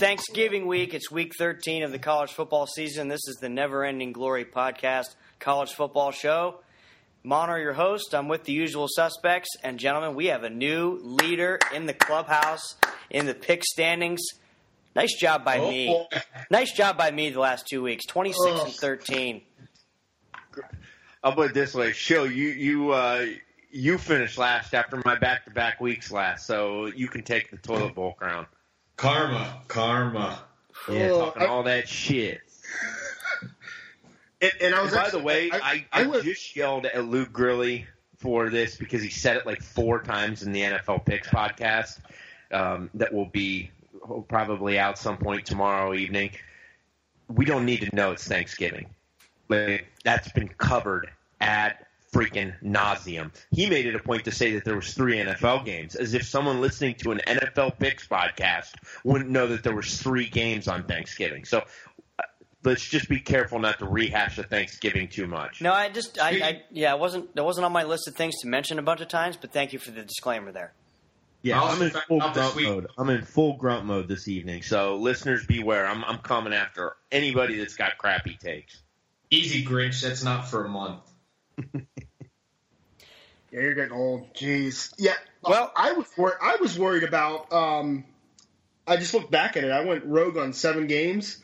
Thanksgiving week. It's week 13 of the college football season. This is the Never Ending Glory podcast, college football show. Monner, your host. I'm with the usual suspects. And, gentlemen, we have a new leader in the clubhouse in the pick standings. Nice job by Oh, me. boy. Nice job by me the last two weeks 26 Oh. and 13. I'll put it this way, Shill, you you uh, you finished last after my back to back weeks last, so you can take the toilet bowl crown. Karma, karma. Yeah, Oh, talking I- all that shit. And, and I was And by actually- the way, I, I, went- just yelled at Luke Grilly for this because he said it like four times in the NFL Picks podcast um, that will be probably out some point tomorrow evening. We don't need to know it's Thanksgiving. Like, that's been covered at freaking nauseum. He made it a point to say that there was three NFL games, as if someone listening to an NFL Picks podcast wouldn't know that there was three games on Thanksgiving. So uh, let's just be careful not to rehash the Thanksgiving too much. No, I just, I, I, yeah, it wasn't, that wasn't on my list of things to mention a bunch of times, but thank you for the disclaimer there. Yeah, I also I'm in full grunt mode. I'm in full grunt mode this evening. So listeners, beware. I'm I'm coming after anybody that's got crappy takes. Easy, Grinch. That's not for a month. Yeah, you're getting old. Jeez. Yeah. Well- I was wor- I was worried about. Um, I just looked back at it. I went rogue on seven games,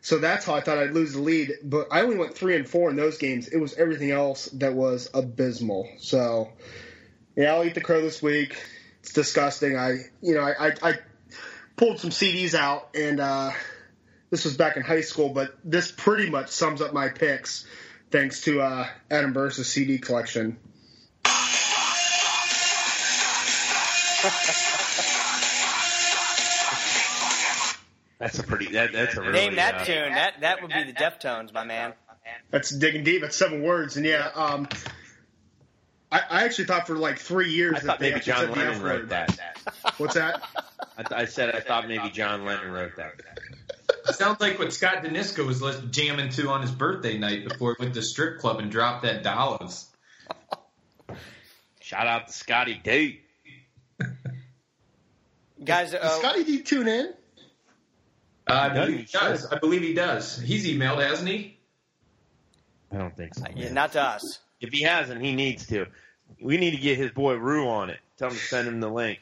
so that's how I thought I'd lose the lead. But I only went three and four in those games. It was everything else that was abysmal. So, yeah, I'll eat the crow this week. It's disgusting. I, you know, I, I, I pulled some CDs out, and uh, this was back in high school. But this pretty much sums up my picks, thanks to uh, Adam Burris' CD collection. That's a pretty. That, that's a really. Name that uh, tune. That, that would be the Deftones, my man. That's digging deep. That's seven words, and yeah, um, I, I actually thought for like three years I that thought they maybe actually John said the Lennon F wrote word. that. What's that? I, th- I said I thought maybe John Lennon wrote that. Sounds like what Scott Denisko was jamming to on his birthday night before he went to strip club and dropped that dollars. Shout out to Scotty D. Guys, Does uh, Scotty D tune in? Uh, I He believe he does, he does. I believe he does. He's emailed, hasn't he? I don't think so. yeah, not to us. If he hasn't, he needs to. We need to get his boy Rue on it. Tell him to send him the link.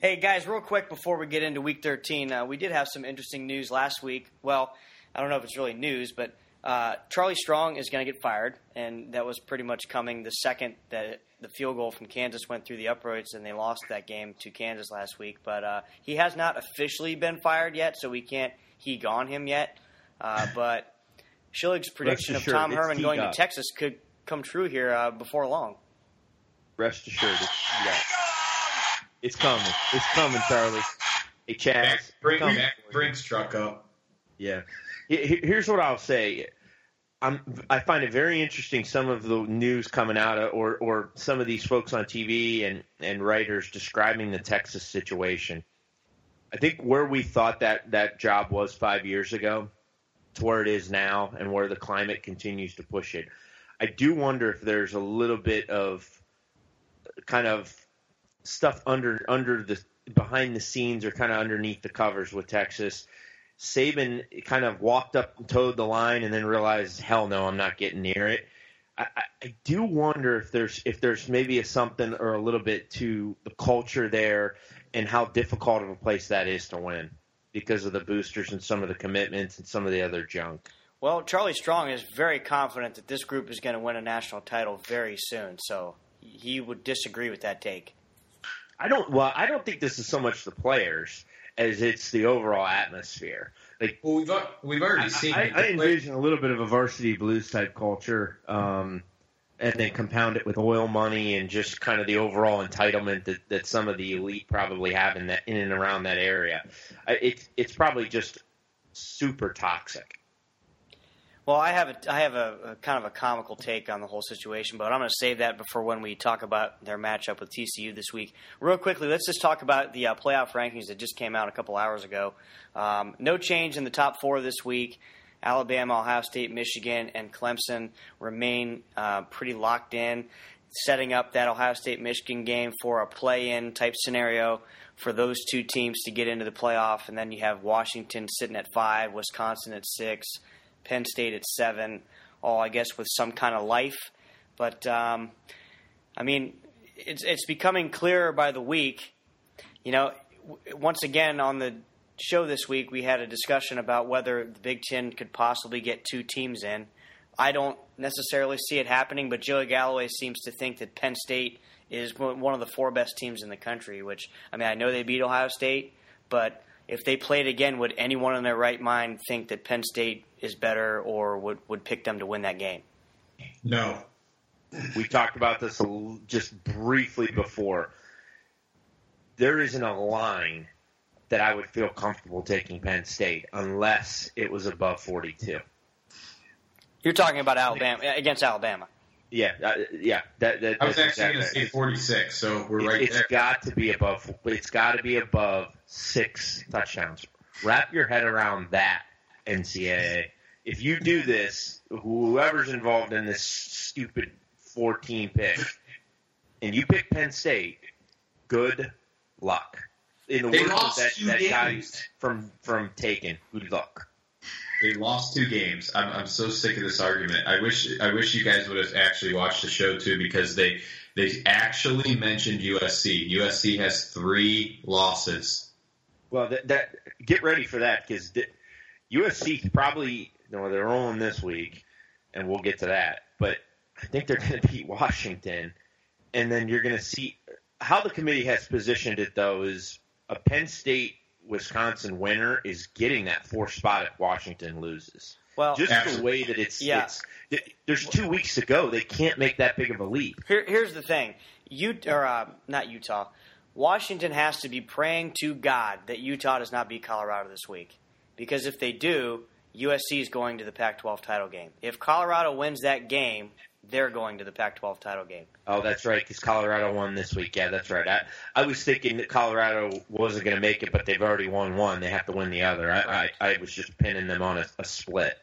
Hey guys, real quick before we get into Week 13, uh, we did have some interesting news last week. Well, I don't know if it's really news, but uh, Charlie Strong is going to get fired, and that was pretty much coming the second that the field goal from Kansas went through the uprights, and they lost that game to Kansas last week. But uh, he has not officially been fired yet, so we can't he gone him yet. Uh, but Schilling's prediction of Tom Herman going up. to Texas could come true here uh, before long. Rest assured, it's, yeah. It's coming. It's coming, Charlie. Hey, Chaz. Bring coming back for you. Brinks truck up. Yeah. He- he- Here's what I'll say. I'm, I find it very interesting some of the news coming out of, or, or some of these folks on TV and, and writers describing the Texas situation. I think where we thought that that job was five years ago to where it is now and where the climate continues to push it. I do wonder if there's a little bit of kind of stuff under under the behind the scenes or kind of underneath the covers with Texas. Saban kind of walked up and toed the line and then realized, hell no, I'm not getting near it. I, I, do wonder if there's if there's maybe a something or a little bit to the culture there and how difficult of a place that is to win because of the boosters and some of the commitments and some of the other junk. Well, Charlie Strong is very confident that this group is going to win a national title very soon, so he would disagree with that take. I don't. Well, I don't think this is so much the players as it's the overall atmosphere. Like Well, we've we've already seen. I, it. I envision a little bit of a varsity blues type culture, um, and then compound it with oil money and just kind of the overall entitlement that, that some of the elite probably have in that in and around that area. I- It's it's probably just super toxic. Well, I have a, I have a, a kind of a comical take on the whole situation, but I'm going to save that before when we talk about their matchup with TCU this week. Real quickly, let's just talk about the uh, playoff rankings that just came out a couple hours ago. Um, no change in the top four this week. Alabama, Ohio State, Michigan, and Clemson remain uh, pretty locked in. setting up that Ohio State Michigan game for a play in type scenario for those two teams to get into the playoff. And then you have Washington sitting at five, Wisconsin at six, Penn State at seven, all, I guess, with some kind of life. But, um, I mean, it's, it's becoming clearer by the week. You know, once again on the show this week, we had a discussion about whether the Big Ten could possibly get two teams in. I don't necessarily see it happening, but Joey Galloway seems to think that Penn State is one of the four best teams in the country. Which I mean, I know they beat Ohio State, but if they played again, would anyone in their right mind think that Penn State is better or would would pick them to win that game? No. We talked about this just briefly before. There isn't a line that I would feel comfortable taking Penn State unless it was above 42. You're talking about Alabama against Alabama. Yeah, uh, yeah. That, that, I was actually going to say 46, so we're right it's there. got to be above. It's got to be above six touchdowns. Wrap your head around that, NCAA. If you do this, whoever's involved in this stupid 14 pick, and you pick Penn State, good luck. In the They words that, that guy from from Taken, good luck. They lost two games. I'm, I'm so sick of this argument. I wish I wish you guys would have actually watched the show too because they they actually mentioned USC. USC has three losses. Well, that, that get ready for that because USC probably you know they're rolling this week, and we'll get to that. But I think they're going to beat Washington, and then you're going to see how the committee has positioned it. Though is a Penn State Wisconsin winner is getting that fourth spot if Washington loses. Well, Just Absolutely. the way that it's, Yeah. it's th- there's two weeks to go. They can't make that big of a leap. Here, here's the thing: you or uh, not Utah, Washington has to be praying to God that Utah does not beat Colorado this week, because if they do, USC is going to the Pac-12 title game. If Colorado wins that game, they're going to the Pac-12 title game. Oh, that's right, because Colorado won this week. Yeah, that's right. I, I was thinking that Colorado wasn't going to make it, but they've already won one. They have to win the other. I, I, I was just pinning them on a, a split.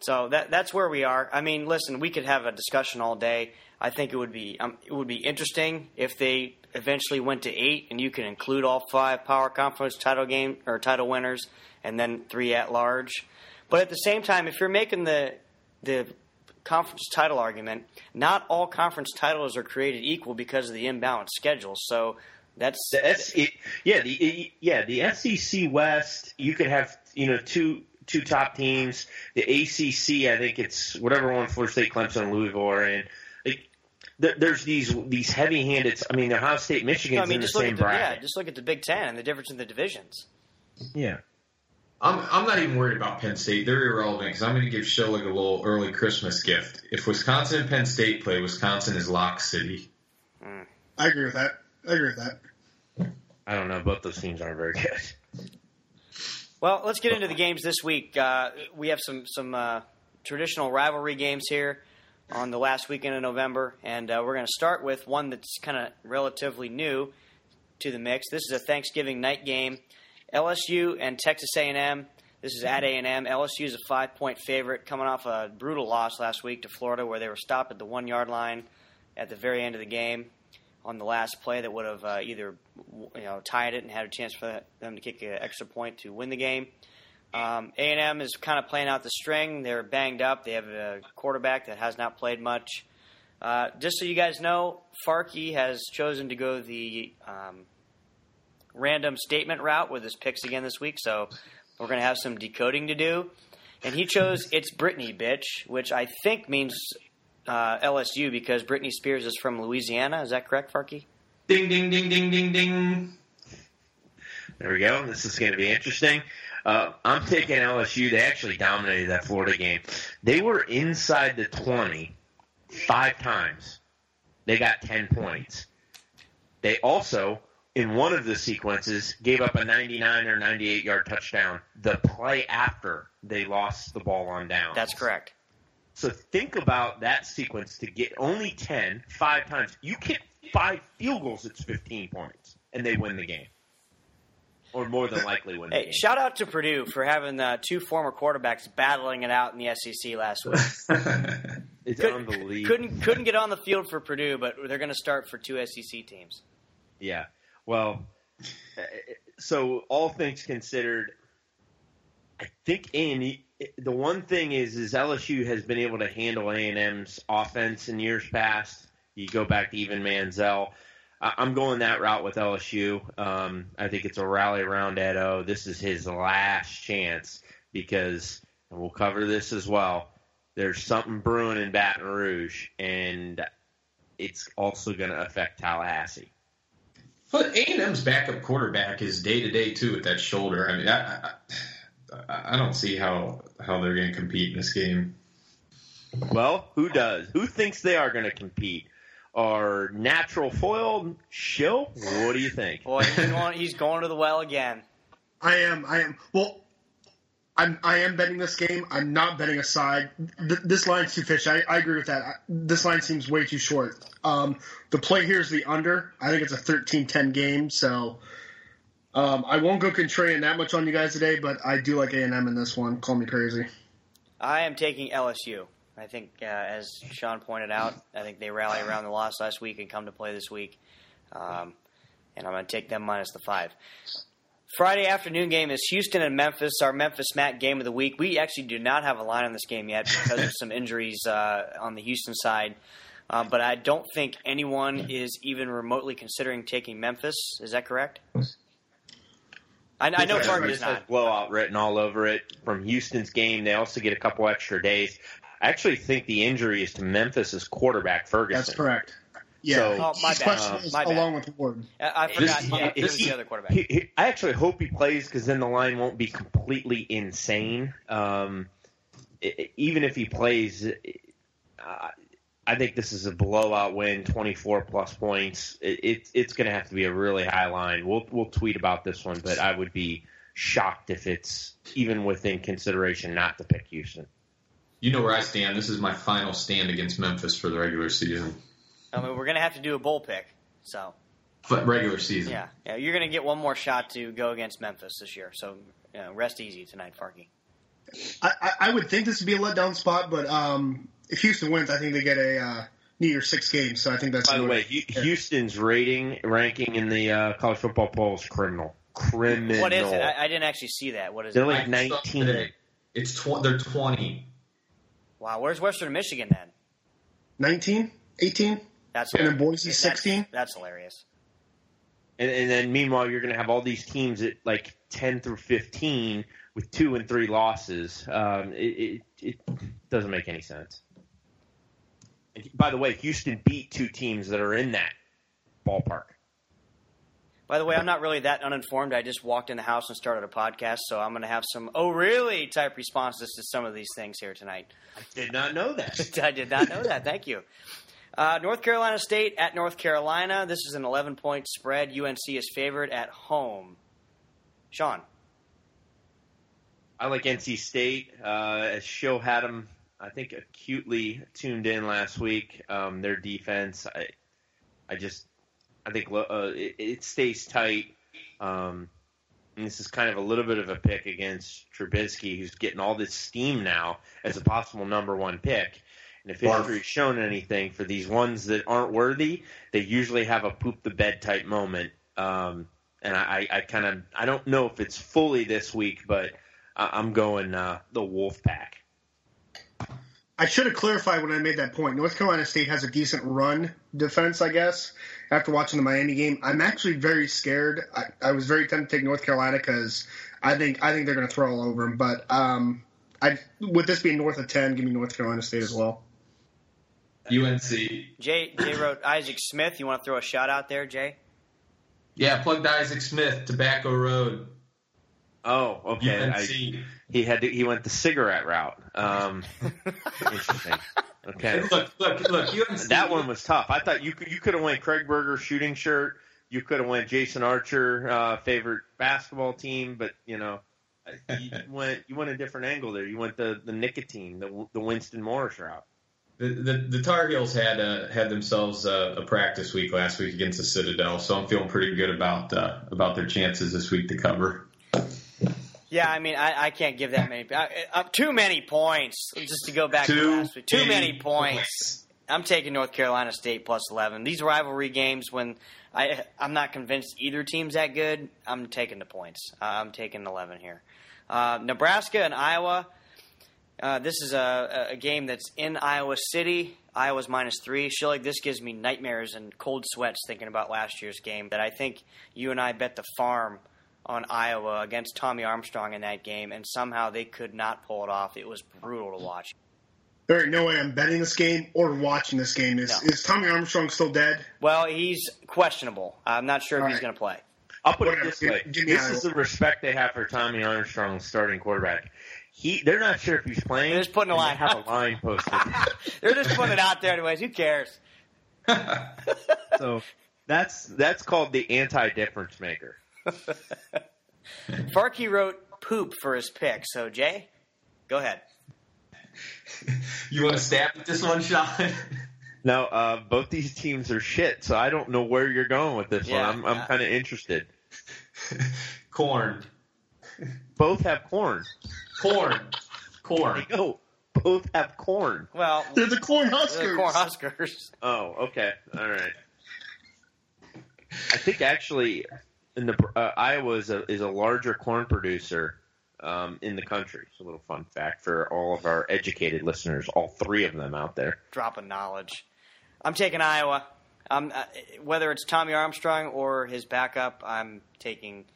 So that that's where we are. I mean, listen, we could have a discussion all day. I think it would be um, it would be interesting if they eventually went to eight, and you can include all five power conference title game or title winners, and then three at large. But at the same time, if you're making the the conference title argument, not all conference titles are created equal because of the imbalanced schedule. So that's The yeah, the yeah the SEC West. You could have you know two two top teams. The ACC, I think it's whatever one Florida State, Clemson, Louisville are in. Like, there's these these heavy handed. I mean, Ohio State, Michigan's I mean, in the same the, bracket. yeah, just look at the Big Ten and the difference in the divisions. yeah. I'm I'm not even worried about Penn State. They're irrelevant because I'm going to give Schilling a little early Christmas gift. If Wisconsin and Penn State play, Wisconsin is lock city. I agree with that. I agree with that. I don't know. Both those teams aren't very good. Well, let's get into the games this week. Uh, we have some some uh, traditional rivalry games here on the last weekend of November, and uh, we're going to start with one that's kind of relatively new to the mix. This is a Thanksgiving night game. LSU and Texas A&M. This is at A&M. LSU is a five point favorite, coming off a brutal loss last week to Florida, where they were stopped at the one yard line at the very end of the game on the last play that would have uh, either you know tied it and had a chance for them to kick an extra point to win the game. Um, A&M is kind of playing out the string. They're banged up. They have a quarterback that has not played much. Uh, just so you guys know, Farkey has chosen to go the um, random statement route with his picks again this week. So we're going to have some decoding to do. And he chose "It's Britney, bitch," which I think means uh, LSU because Britney Spears is from Louisiana. Is that correct, Farkey? Ding ding ding ding ding ding. There we go. This is going to be interesting. Uh, I'm taking LSU. They actually dominated that Florida game. They were inside the 20 five times. They got 10 points. They also, in one of the sequences, gave up a 99 or 98 yard touchdown the play after they lost the ball on down. That's correct. So think about that sequence to get only 10 five times. You kick five field goals, it's 15 points, and they win the game. Or more than likely win the Hey, game. shout out to Purdue for having uh, two former quarterbacks battling it out in the SEC last week. It's Could, unbelievable. couldn't couldn't get on the field for Purdue, but they're going to start for two SEC teams. Yeah. Well, uh, so all things considered, I think A and E. The one thing is, is LSU has been able to handle A and M's offense in years past. You go back to even Manziel. I'm going that route with LSU. Um, I think it's a rally around Ed O. This is his last chance because, and we'll cover this as well. There's something brewing in Baton Rouge, and it's also going to affect Tallahassee. But A and M's backup quarterback is day to day too with that shoulder. I mean, I, I, I don't see how how they're going to compete in this game. Well, who does? Who thinks they are going to compete? Our natural foil shill? What do you think? Boy, he's going, he's going to the well again. I am. I am. Well, I'm. I am betting this game. I'm not betting a side. Th- this line's too fishy. I, I agree with that. I, this line seems way too short. Um, the play here is the under. I think it's a 13-10 game. So um, I won't go contrarian that much on you guys today, but I do like A and M in this one. Call me crazy. I am taking LSU. I think, uh, as Sean pointed out, I think they rally around the loss last week and come to play this week. Um, and I'm going to take them minus the five. Friday afternoon game is Houston and Memphis, our Memphis Matt game of the week. We actually do not have a line on this game yet because of some injuries uh, on the Houston side. Um, but I don't think anyone is even remotely considering taking Memphis. Is that correct? I, I know Yeah, Fargo is not. blowout written all over it from Houston's game. They also get a couple extra days. I actually think the injury is to Memphis' quarterback Ferguson. That's correct. Yeah, So- Oh, my he's bad. questionable My bad. along with Ward. I, I This- forgot. yeah, it was he- the other quarterback. He, he, I actually hope he plays because then the line won't be completely insane. Um, i- i- even if he plays, uh, I think this is a blowout win, 24 plus points. It, it, it's going to have to be a really high line. We'll we'll tweet about this one, but I would be shocked if it's even within consideration not to pick Houston. You know where I stand. This is my final stand against Memphis for the regular season. I mean, we're going to have to do a bowl pick. So, But regular season. yeah, yeah you're going to get one more shot to go against Memphis this year. So, you know, rest easy tonight, Farkey. I, I, I would think this would be a letdown spot, but um, if Houston wins, I think they get a uh, New Year's Six games. So I think that's By the way, Hu- Houston's rating ranking in the uh, college football poll is criminal. Criminal. What is it? I, I didn't actually see that. What is They're it? like I saw 19. today. It's tw- they're twenty. Wow, where's Western Michigan then? 19, 18. That's And then hilarious. Boise, That's- 16? That's hilarious. And, and then meanwhile, you're going to have all these teams at like 10 through 15 with two and three losses. Um, it, it, it doesn't make any sense. And by the way, Houston beat two teams that are in that ballpark. By the way, I'm not really that uninformed. I just walked in the house and started a podcast, so I'm going to have some "oh really" type responses to some of these things here tonight. I did not know that. I did not know that. Thank you. Uh, North Carolina State at North Carolina. This is an 11 point spread. UNC is favored at home. Sean. I like NC State. Uh, as Show had them, I think, acutely tuned in last week. Um, their defense, I, I just, I think uh, it, it stays tight. Um, this is kind of a little bit of a pick against Trubisky, who's getting all this steam now as a possible number one pick. And if Barf. history's shown anything for these ones that aren't worthy, they usually have a poop the bed type moment. Um, and I, I kind of, I don't know if it's fully this week, but I- I'm going uh, the Wolf Pack. I should have clarified when I made that point. North Carolina State has a decent run defense, I guess. After watching the Miami game, I'm actually very scared. I, I was very tempted to take North Carolina because I think I think they're going to throw all over them. But um, I, with this being north of ten, give me North Carolina State as well. UNC. Jay, Jay wrote Isaac Smith. You want to throw a shot out there, Jay? Yeah, plugged Isaac Smith, Tobacco Road. Oh, okay. UNC. I, he had to, he went the cigarette route. Um, interesting. Okay, Look, look, look. UNC. that one was tough. I thought you could you could have went Craig Berger shooting shirt. You could have went Jason Archer uh, favorite basketball team, but you know. You went you went a different angle there. You went the, the nicotine, the the Winston Morris route. The, the, the Tar Heels had uh, had themselves uh, a practice week last week against the Citadel, so I'm feeling pretty good about uh, about their chances this week to cover. Yeah, I mean, I, I can't give that many. Uh, uh, too many points. Just to go back to Too last week. Too many points. I'm taking North Carolina State plus 11. These rivalry games, when I I'm not convinced either team's that good, I'm taking the points. Uh, I'm taking 11 here. Uh, Nebraska and Iowa. Uh, this is a, a game that's in Iowa City. Iowa's minus three. Feel like this gives me nightmares and cold sweats thinking about last year's game. That I think you and I bet the farm on Iowa against Tommy Armstrong in that game, and somehow they could not pull it off. It was brutal to watch. There ain't no way I'm betting this game or watching this game. Is No. is Tommy Armstrong still dead? Well, he's questionable. I'm not sure if All he's going to play. I'll put it this way: Give- give this Iowa. is the respect they have for Tommy Armstrong, starting quarterback. He, they're not sure if he's playing. They're just putting a and they line have out. a line posted. They're just putting it out there anyways. Who cares? so that's that's called the anti-difference maker. Farkey wrote poop for his pick. So Jay, go ahead. You want to stab at this one, Sean? Now, uh, both these teams are shit, so I don't know where you're going with this Yeah, one. I'm, I'm uh, kind of interested. Corn. Both have corn. Corn. There Corn. you go. Both have corn. Well, They're the Corn huskers. the Huskers. Oh, okay. All right. I think actually, in the uh, Iowa is a is a larger corn producer um, in the country. It's a little fun fact for all of our educated listeners, all three of them out there. Drop Dropping knowledge. I'm taking Iowa. Um, uh, whether it's Tommy Armstrong or his backup, I'm taking th-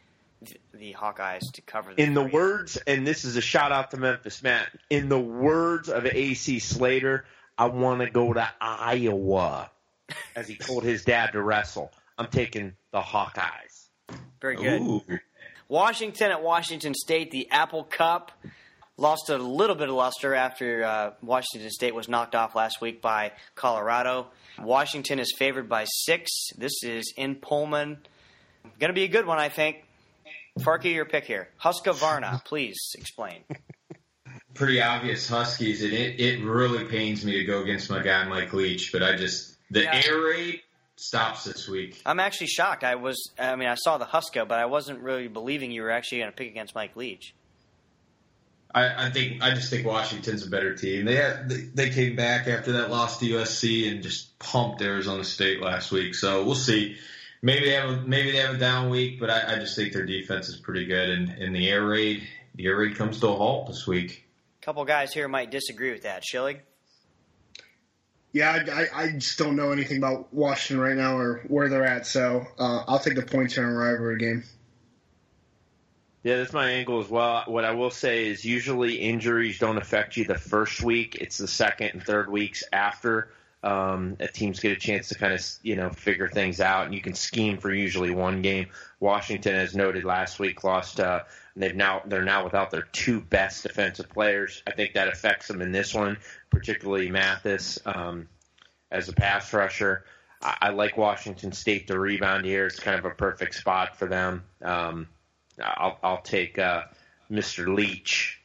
the Hawkeyes to cover. The In the three. words, and this is a shout out to Memphis Matt. In the words of AC Slater, I want to go to Iowa, as he told his dad to wrestle. I'm taking the Hawkeyes. very good. Ooh. Washington at Washington State, the Apple Cup lost a little bit of luster after uh, Washington State was knocked off last week by Colorado. Washington is favored by six. This is in Pullman. Going to be a good one, I think. Farkey, your pick here. Husqvarna, please explain. Pretty obvious Huskies, and it, it really pains me to go against my guy Mike Leach, but I just the Yeah. air raid stops this week. I'm actually shocked. I was, I mean, I saw the Huska, but I wasn't really believing you were actually going to pick against Mike Leach. I, I think I just think Washington's a better team. They had, they, they came back after that loss to USC and just pumped Arizona State last week. So we'll see. Maybe they have a, maybe they have a down week, but I, I just think their defense is pretty good. And, and the air raid the air raid comes to a halt this week. A couple guys here might disagree with that. Schilling? Yeah, I, I, I just don't know anything about Washington right now or where they're at, so uh, I'll take the points here in a rivalry game. Yeah, that's my angle as well. What I will say is usually injuries don't affect you the first week. It's the second and third weeks after um, teams get a chance to kind of you know figure things out, and you can scheme for usually one game. Washington, as noted last week, lost. Uh, they've now they're now without their two best defensive players. I think that affects them in this one, particularly Mathis um, as a pass rusher. I, I like Washington State to rebound here. It's kind of a perfect spot for them. Um, I'll, I'll take uh, Mr. Leach.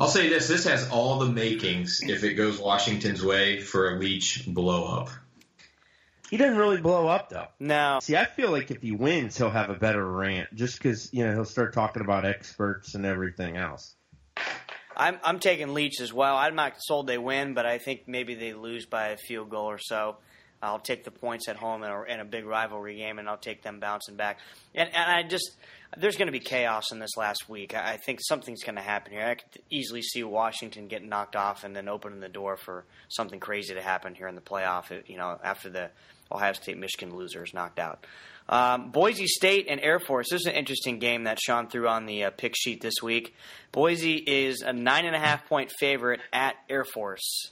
I'll say this: this has all the makings, if it goes Washington's way, for a Leach blow up. He doesn't really blow up though. Now, See, I feel like if he wins, he'll have a better rant, just because you know he'll start talking about experts and everything else. I'm I'm taking Leach as well. I'm not sold they win, but I think maybe they lose by a field goal or so. I'll take the points at home in a, in a big rivalry game, and I'll take them bouncing back. And, and I just there's going to be chaos in this last week. I think something's going to happen here. I could easily see Washington getting knocked off and then opening the door for something crazy to happen here in the playoff. You know, after the Ohio State Michigan loser is knocked out. Um, Boise State and Air Force. This is an interesting game that Sean threw on the uh, pick sheet this week. Boise is a nine and a half point favorite at Air Force.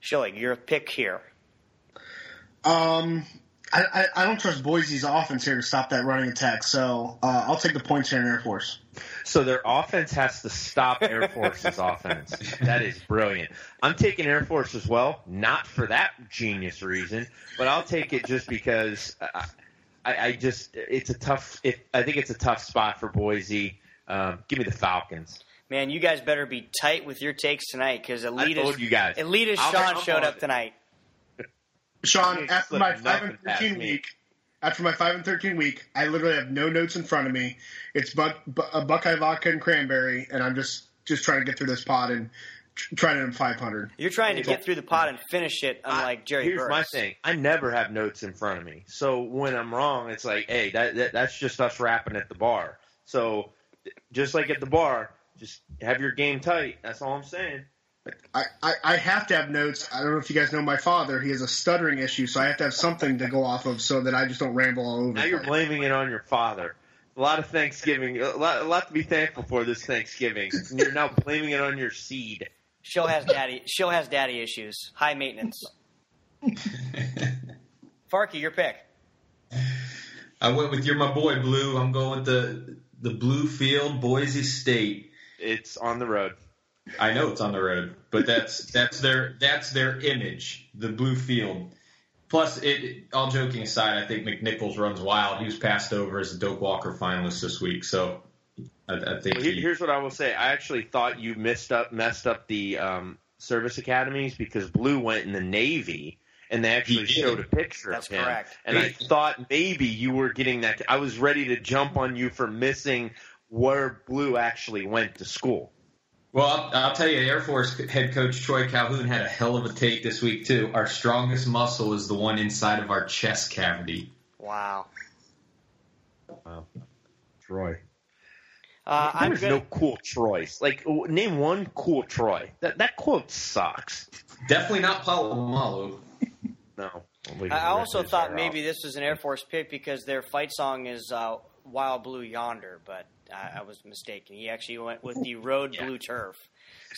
Schilling, your pick here. Um, I, I, I don't trust Boise's offense here to stop that running attack, so uh, I'll take the points here in Air Force. So their offense has to stop Air Force's offense. That is brilliant. I'm taking Air Force as well, not for that genius reason, but I'll take it just because I, I, I just it's a tough. It, I think it's a tough spot for Boise. Um, give me the Falcons. Man, you guys better be tight with your takes tonight because I elitist, told you guys. elitist I'll- Sean showed up tonight. Sean, after my five and thirteen week, after my five and thirteen week, I literally have no notes in front of me. It's buck, a Buckeye vodka and cranberry, and I'm just just trying to get through this pod and tr- trying to 500. You're trying to get through the pot and finish it, unlike Jerry Here's Burks. my thing. I never have notes in front of me. So when I'm wrong, it's like, hey, that, that that's just us rapping at the bar. So just like at the bar, just have your game tight. That's all I'm saying. I, I, I have to have notes. I don't know if you guys know my father. He has a stuttering issue, so I have to have something to go off of so that I just don't ramble all over. Now you're place. blaming it on your father. A lot of Thanksgiving, a lot, a lot to be thankful for this Thanksgiving. And you're now blaming it on your seed. Shill has daddy. Shill has daddy issues. High maintenance. Farkey, your pick. I went with you're my boy Blue. I'm going with the the Blue Field, Boise State. It's on the road. I know it's on the road, but that's that's their that's their image, the Blue Field. Plus, it all joking aside, I think McNichols runs wild. He was passed over as a Doak Walker finalist this week, so I, I think Well, he, here's what I will say. I actually thought you messed up messed up the um, service academies because Blue went in the Navy, and they actually showed a picture That's of him. correct. And I thought maybe you were getting that. I was ready to jump on you for missing where Blue actually went to school. Well, I'll, I'll tell you, Air Force head coach Troy Calhoun had a hell of a take this week too. Our strongest muscle is the one inside of our chest cavity. Wow. Wow. Troy. Uh, There's gonna. no cool Troys. Like, name one cool Troy. That that quote sucks. Definitely not Polamalu. No. I'll leave it I also thought there. maybe this was an Air Force pick because their fight song is uh, "Wild Blue Yonder," but I, I was mistaken. He actually went with the Road Yeah. Blue Turf.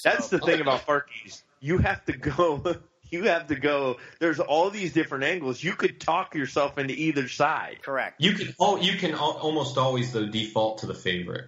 That's the thing about Farkies. You have to go. You have to go. There's all these different angles. You could talk yourself into either side. correct. You can oh, you can al- almost always though default to the favorite.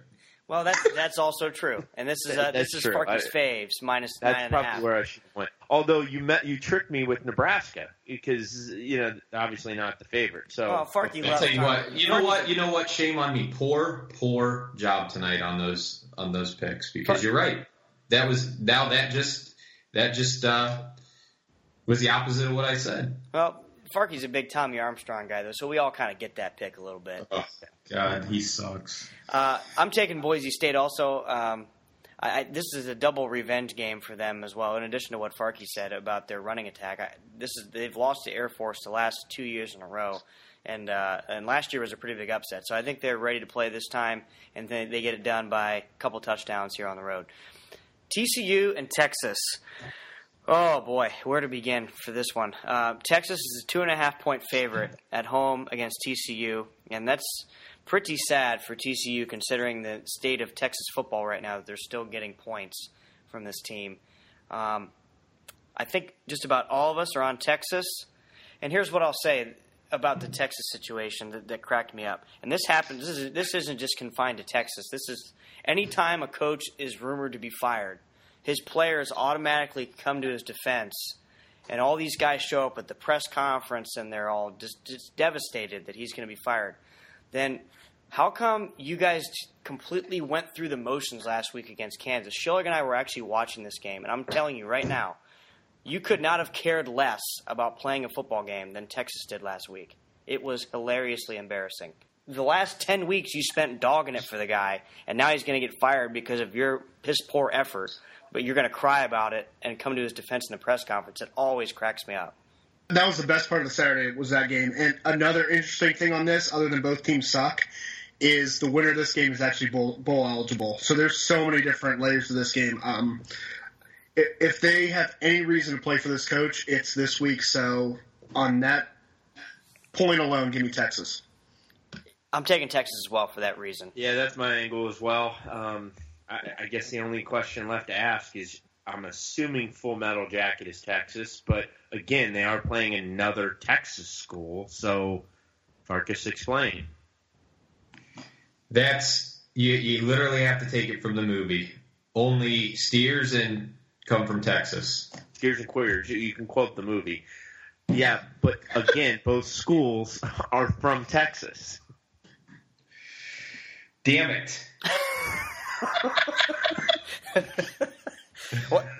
Well, that's that's also true. And this is uh, That's this is true. Farkey's I- faves minus nine That's and a half. probably where I should have went. Although you met, you tricked me with Nebraska because you know obviously not the favorite. So Well, Farkey I'll tell you what. You know what? You know what? Shame on me. Poor, poor job tonight on those on those picks because you're right. That was now that just that just uh, was the opposite of what I said. Well, Farkey's a big Tommy Armstrong guy though, so we all kind of get that pick a little bit. Oh God, he sucks. Uh, I'm taking Boise State also. Um, I, I, this is a double revenge game for them as well. In addition to what Farkey said about their running attack, I, this is they've lost to Air Force the last two years in a row, and uh, and last year was a pretty big upset. So I think they're ready to play this time, and they, they get it done by a couple touchdowns here on the road. TCU and Texas. Oh boy, where to begin for this one? Uh, Texas is a two and a half point favorite at home against TCU, and that's pretty sad for TCU considering the state of Texas football right now. That they're still getting points from this team. Um, I think just about all of us are on Texas, and here's what I'll say about the Texas situation that, that cracked me up. And this happens. This, is, this isn't just confined to Texas. This is anytime a coach is rumored to be fired his players automatically come to his defense, and all these guys show up at the press conference and they're all just, just devastated that he's going to be fired. Then how come you guys completely went through the motions last week against Kansas? Schilling and I were actually watching this game, and I'm telling you right now, you could not have cared less about playing a football game than Texas did last week. It was hilariously embarrassing. The last 10 weeks you spent dogging it for the guy, and now he's going to get fired because of your piss poor effort but you're going to cry about it and come to his defense in the press conference. It always cracks me up. That was the best part of the Saturday was that game. And another interesting thing on this, other than both teams suck, is the winner of this game is actually bowl, bowl eligible. So there's so many different layers to this game. Um, if, if they have any reason to play for this coach, it's this week. So on that point alone, give me Texas. I'm taking Texas as well for that reason. Yeah, that's my angle as well. Um, I, I guess the only question left to ask is I'm assuming Full Metal Jacket is Texas, but again, they are playing another Texas school, so Farkas explain. That's you. You literally have to take it from the movie. Only steers and come from Texas. Steers and Queers, you, you can quote the movie. Yeah, but again, both schools are from Texas. Damn it! What?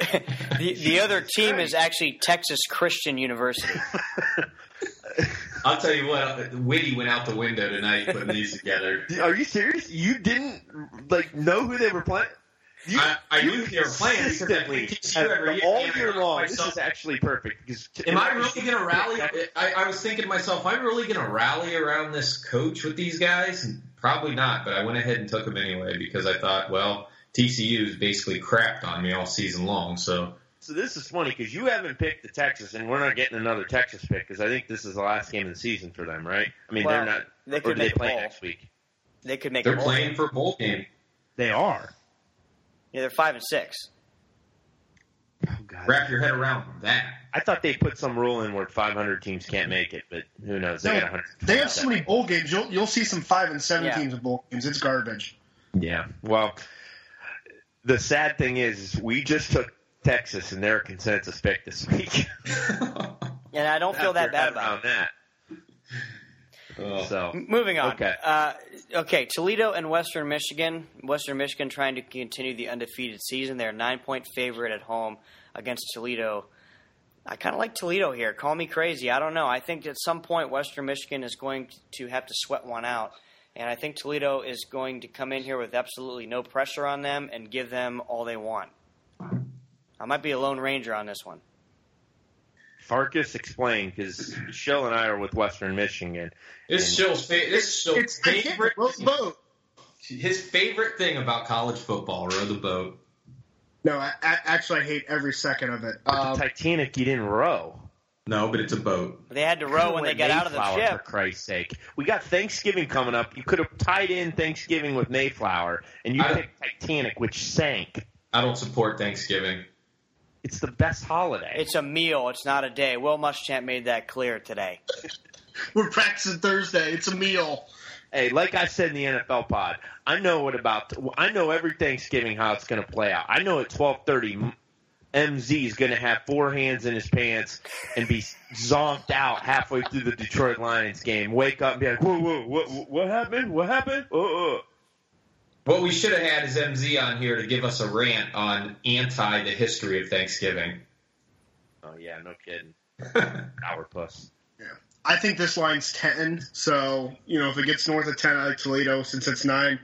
the the other team is actually Texas Christian University. I'll tell you what, Witty went out the window tonight putting these together. Are you serious? You didn't like know who they were playing? You, I, I you knew they were playing consistently, every all year long. to This is actually perfect because Am I really going to rally? I, I was thinking to myself, am I really going to rally around this coach with these guys? Probably not, but I went ahead and took him anyway because I thought, well, TCU has basically crapped on me all season long. So So this is funny because you haven't picked the Texas, and we're not getting another Texas pick because I think this is the last game of the season for them, right? I mean, Well, they're not. They or could do they make a play bowl. next week? They could make they're a bowl. playing for a bowl game. They are. Yeah, they're five and six. Oh God. Wrap your head around that. I thought they put some rule in where 500 teams can't make it, but who knows? They No, got 100. They have so many bowl games. You'll you'll see some five and seven Yeah. teams with bowl games. It's garbage. Yeah. Well, the sad thing is, is we just took Texas and their consensus pick this week. And I don't feel that bad about around that. Oh. So it. Moving on. Okay. Uh, okay, Toledo and Western Michigan. Western Michigan trying to continue the undefeated season. They're nine point favorite at home against Toledo. I kind of like Toledo here. Call me crazy. I don't know. I think at some point Western Michigan is going to have to sweat one out. And I think Toledo is going to come in here with absolutely no pressure on them and give them all they want. I might be a lone ranger on this one. Farkas explained because Shell and I are with Western Michigan. This is Shill's, fa- this is It's I favorite. row the boat. His favorite thing about college football: row the boat. No, I, I, actually, I hate every second of it. Um, Titanic, you didn't row. No, but it's a boat. They had to row when they got out of the ship. For Christ's sake, we got Thanksgiving coming up. You could have tied in Thanksgiving with Mayflower, and you I- picked Titanic, which sank. I don't support Thanksgiving. It's the best holiday. It's a meal. It's not a day. Will Muschamp made that clear today. we're practicing Thursday. It's a meal. hey, like I said in the NFL pod, I know what about. I know every Thanksgiving how it's going to play out. I know at twelve thirty, MZ is going to have four hands in his pants and be zonked out halfway through the Detroit Lions game. Wake up and be like, "Whoa, whoa, what, what happened? What happened?" Oh, oh. What we should have had is MZ on here to give us a rant on anti the history of Thanksgiving. oh yeah, no kidding. Sourpuss. I think this line's ten. So you know, if it gets north of ten, I like Toledo. Since it's nine,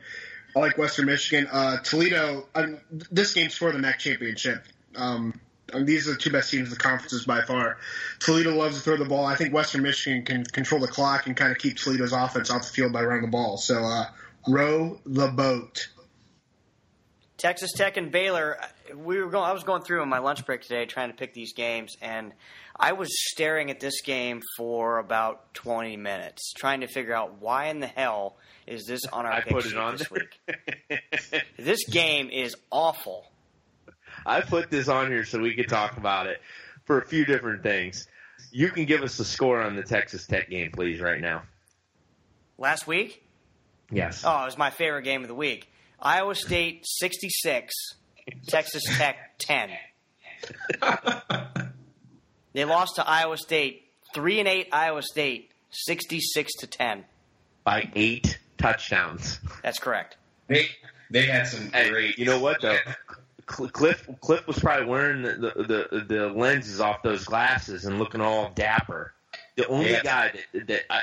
I like Western Michigan. Uh, Toledo. I, this game's for the MAC championship. Um, I mean, these are the two best teams in the conferences by far. Toledo loves to throw the ball. I think Western Michigan can control the clock and kind of keep Toledo's offense off the field by running the ball. So uh, row the boat. Texas Tech and Baylor. We were going. I was going through on my lunch break today trying to pick these games, and I was staring at this game for about twenty minutes, trying to figure out why in the hell is this on our I pick put it on this there. week. This game is awful. I put this on here so we could talk about it for a few different things. You can give us the score on the Texas Tech game, please, right now. Last week, Yes. oh, it was my favorite game of the week. Iowa State sixty six, Texas Tech ten. They lost to Iowa State three and eight. Iowa State sixty six to ten. By eight touchdowns. That's correct. They they had some Hey, great. you know what though? Cl- Cliff Cliff was probably wearing the, the the the lenses off those glasses and looking all dapper. The only Yeah. guy that that I,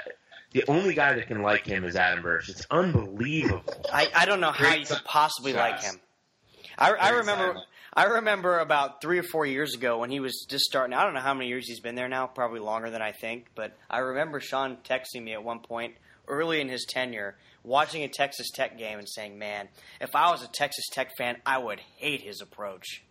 the only guy that can like him is Adam Burch. It's unbelievable. I, I don't know how Great you could possibly like him. I, I remember. I remember about three or four years ago when he was just starting. I don't know how many years he's been there now, probably longer than I think. But I remember Sean texting me at one point early in his tenure, watching a Texas Tech game and saying, "Man, if I was a Texas Tech fan, I would hate his approach."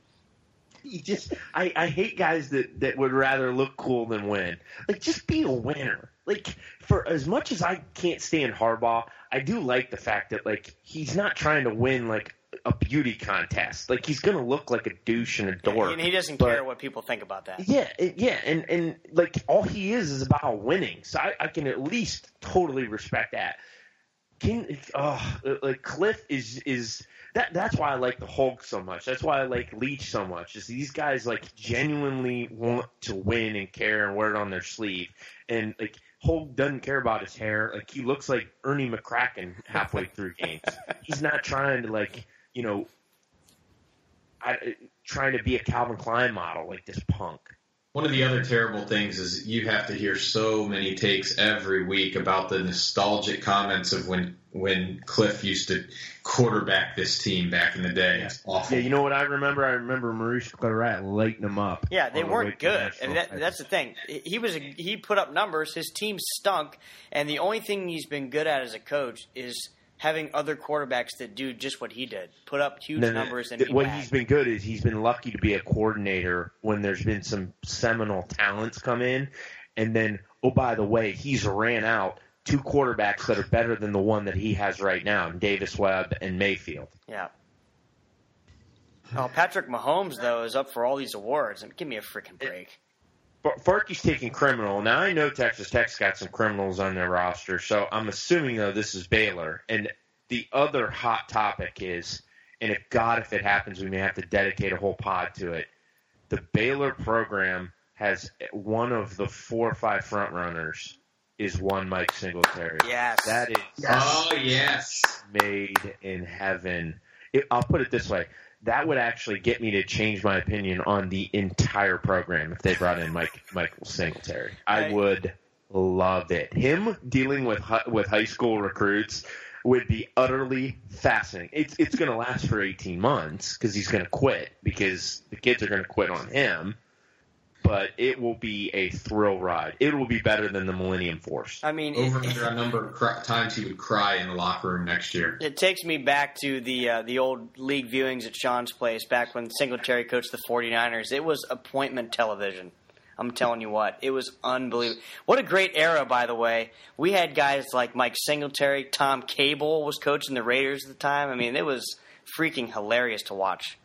He just I, I hate guys that, that would rather look cool than win. Like just be a winner. Like for as much as I can't stand Harbaugh, I do like the fact that like he's not trying to win like a beauty contest. Like he's gonna look like a douche and a dork. and he doesn't but- care what people think about that. Yeah, yeah, and and like all he is is about winning. So I, I can at least totally respect that. Can oh, uh, like Cliff is is that that's why I like the Hulk so much. That's why I like Leach so much. Is these guys like genuinely want to win and care and wear it on their sleeve. And like Hulk doesn't care about his hair. Like he looks like Ernie McCracken halfway through games. He's not trying to like you know, I, trying to be a Calvin Klein model like this punk. One of the other terrible things is you have to hear so many takes every week about the nostalgic comments of when when Cliff used to quarterback this team back in the day. It's awful. Yeah, you know what I remember? I remember Maurice Clarett lighting them up. Yeah, they on the way weren't to good. Nashville. I mean, that, that's the thing. He was a, he put up numbers. His team stunk, and the only thing he's been good at as a coach is having other quarterbacks that do just what he did, put up huge No, numbers and what he's been good is he's been lucky to be a coordinator when there's been some seminal talents come in, and then oh by the way, he's ran out two quarterbacks that are better than the one that he has right now, Davis Webb and Mayfield. Yeah. Oh, Patrick Mahomes though is up for all these awards. And give me a freaking break. F- Farkey's taking criminal. Now I know Texas Tech's got some criminals on their roster, so I'm assuming though this is Baylor. And the other hot topic is, and if God, if it happens, we may have to dedicate a whole pod to it. The Baylor program has one of the four or five front runners is one Mike Singletary. Yes. That is Oh yes. made in heaven. It, I'll put it this way: that would actually get me to change my opinion on the entire program if they brought in Mike Michael Singletary. I would love it. Him dealing with with high school recruits would be utterly fascinating. It's it's going to last for eighteen months because he's going to quit because the kids are going to quit on him. But it will be a thrill ride. It will be better than the Millennium Force. I mean, Over it, under a number of cry, times he would cry in the locker room next year. it takes me back to the uh, the old league viewings at Sean's place back when Singletary coached the 49ers. It was appointment television. I'm telling you what, it was unbelievable. What a great era, by the way. We had guys like Mike Singletary, Tom Cable was coaching the Raiders at the time. I mean, it was freaking hilarious to watch.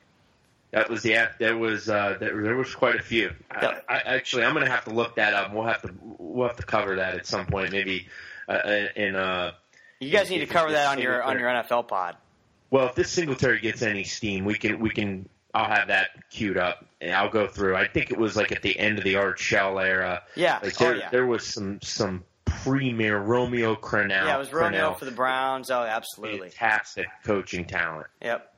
That was yeah. There was uh, there, there was quite a few. I, I, actually, I'm going to have to look that up. We'll have to we'll have to cover that at some point, maybe uh, in uh. You guys need to cover that on your on your NFL pod. Well, if this Singletary gets any steam, we can we can. I'll have that queued up and I'll go through. I think it was like at the end of the Art Shell era. Yeah. Like oh there, yeah. there was some some premier Romeo Crennel. Yeah, it was Romeo Crennel, for the Browns. Oh, absolutely. fantastic coaching talent. Yep.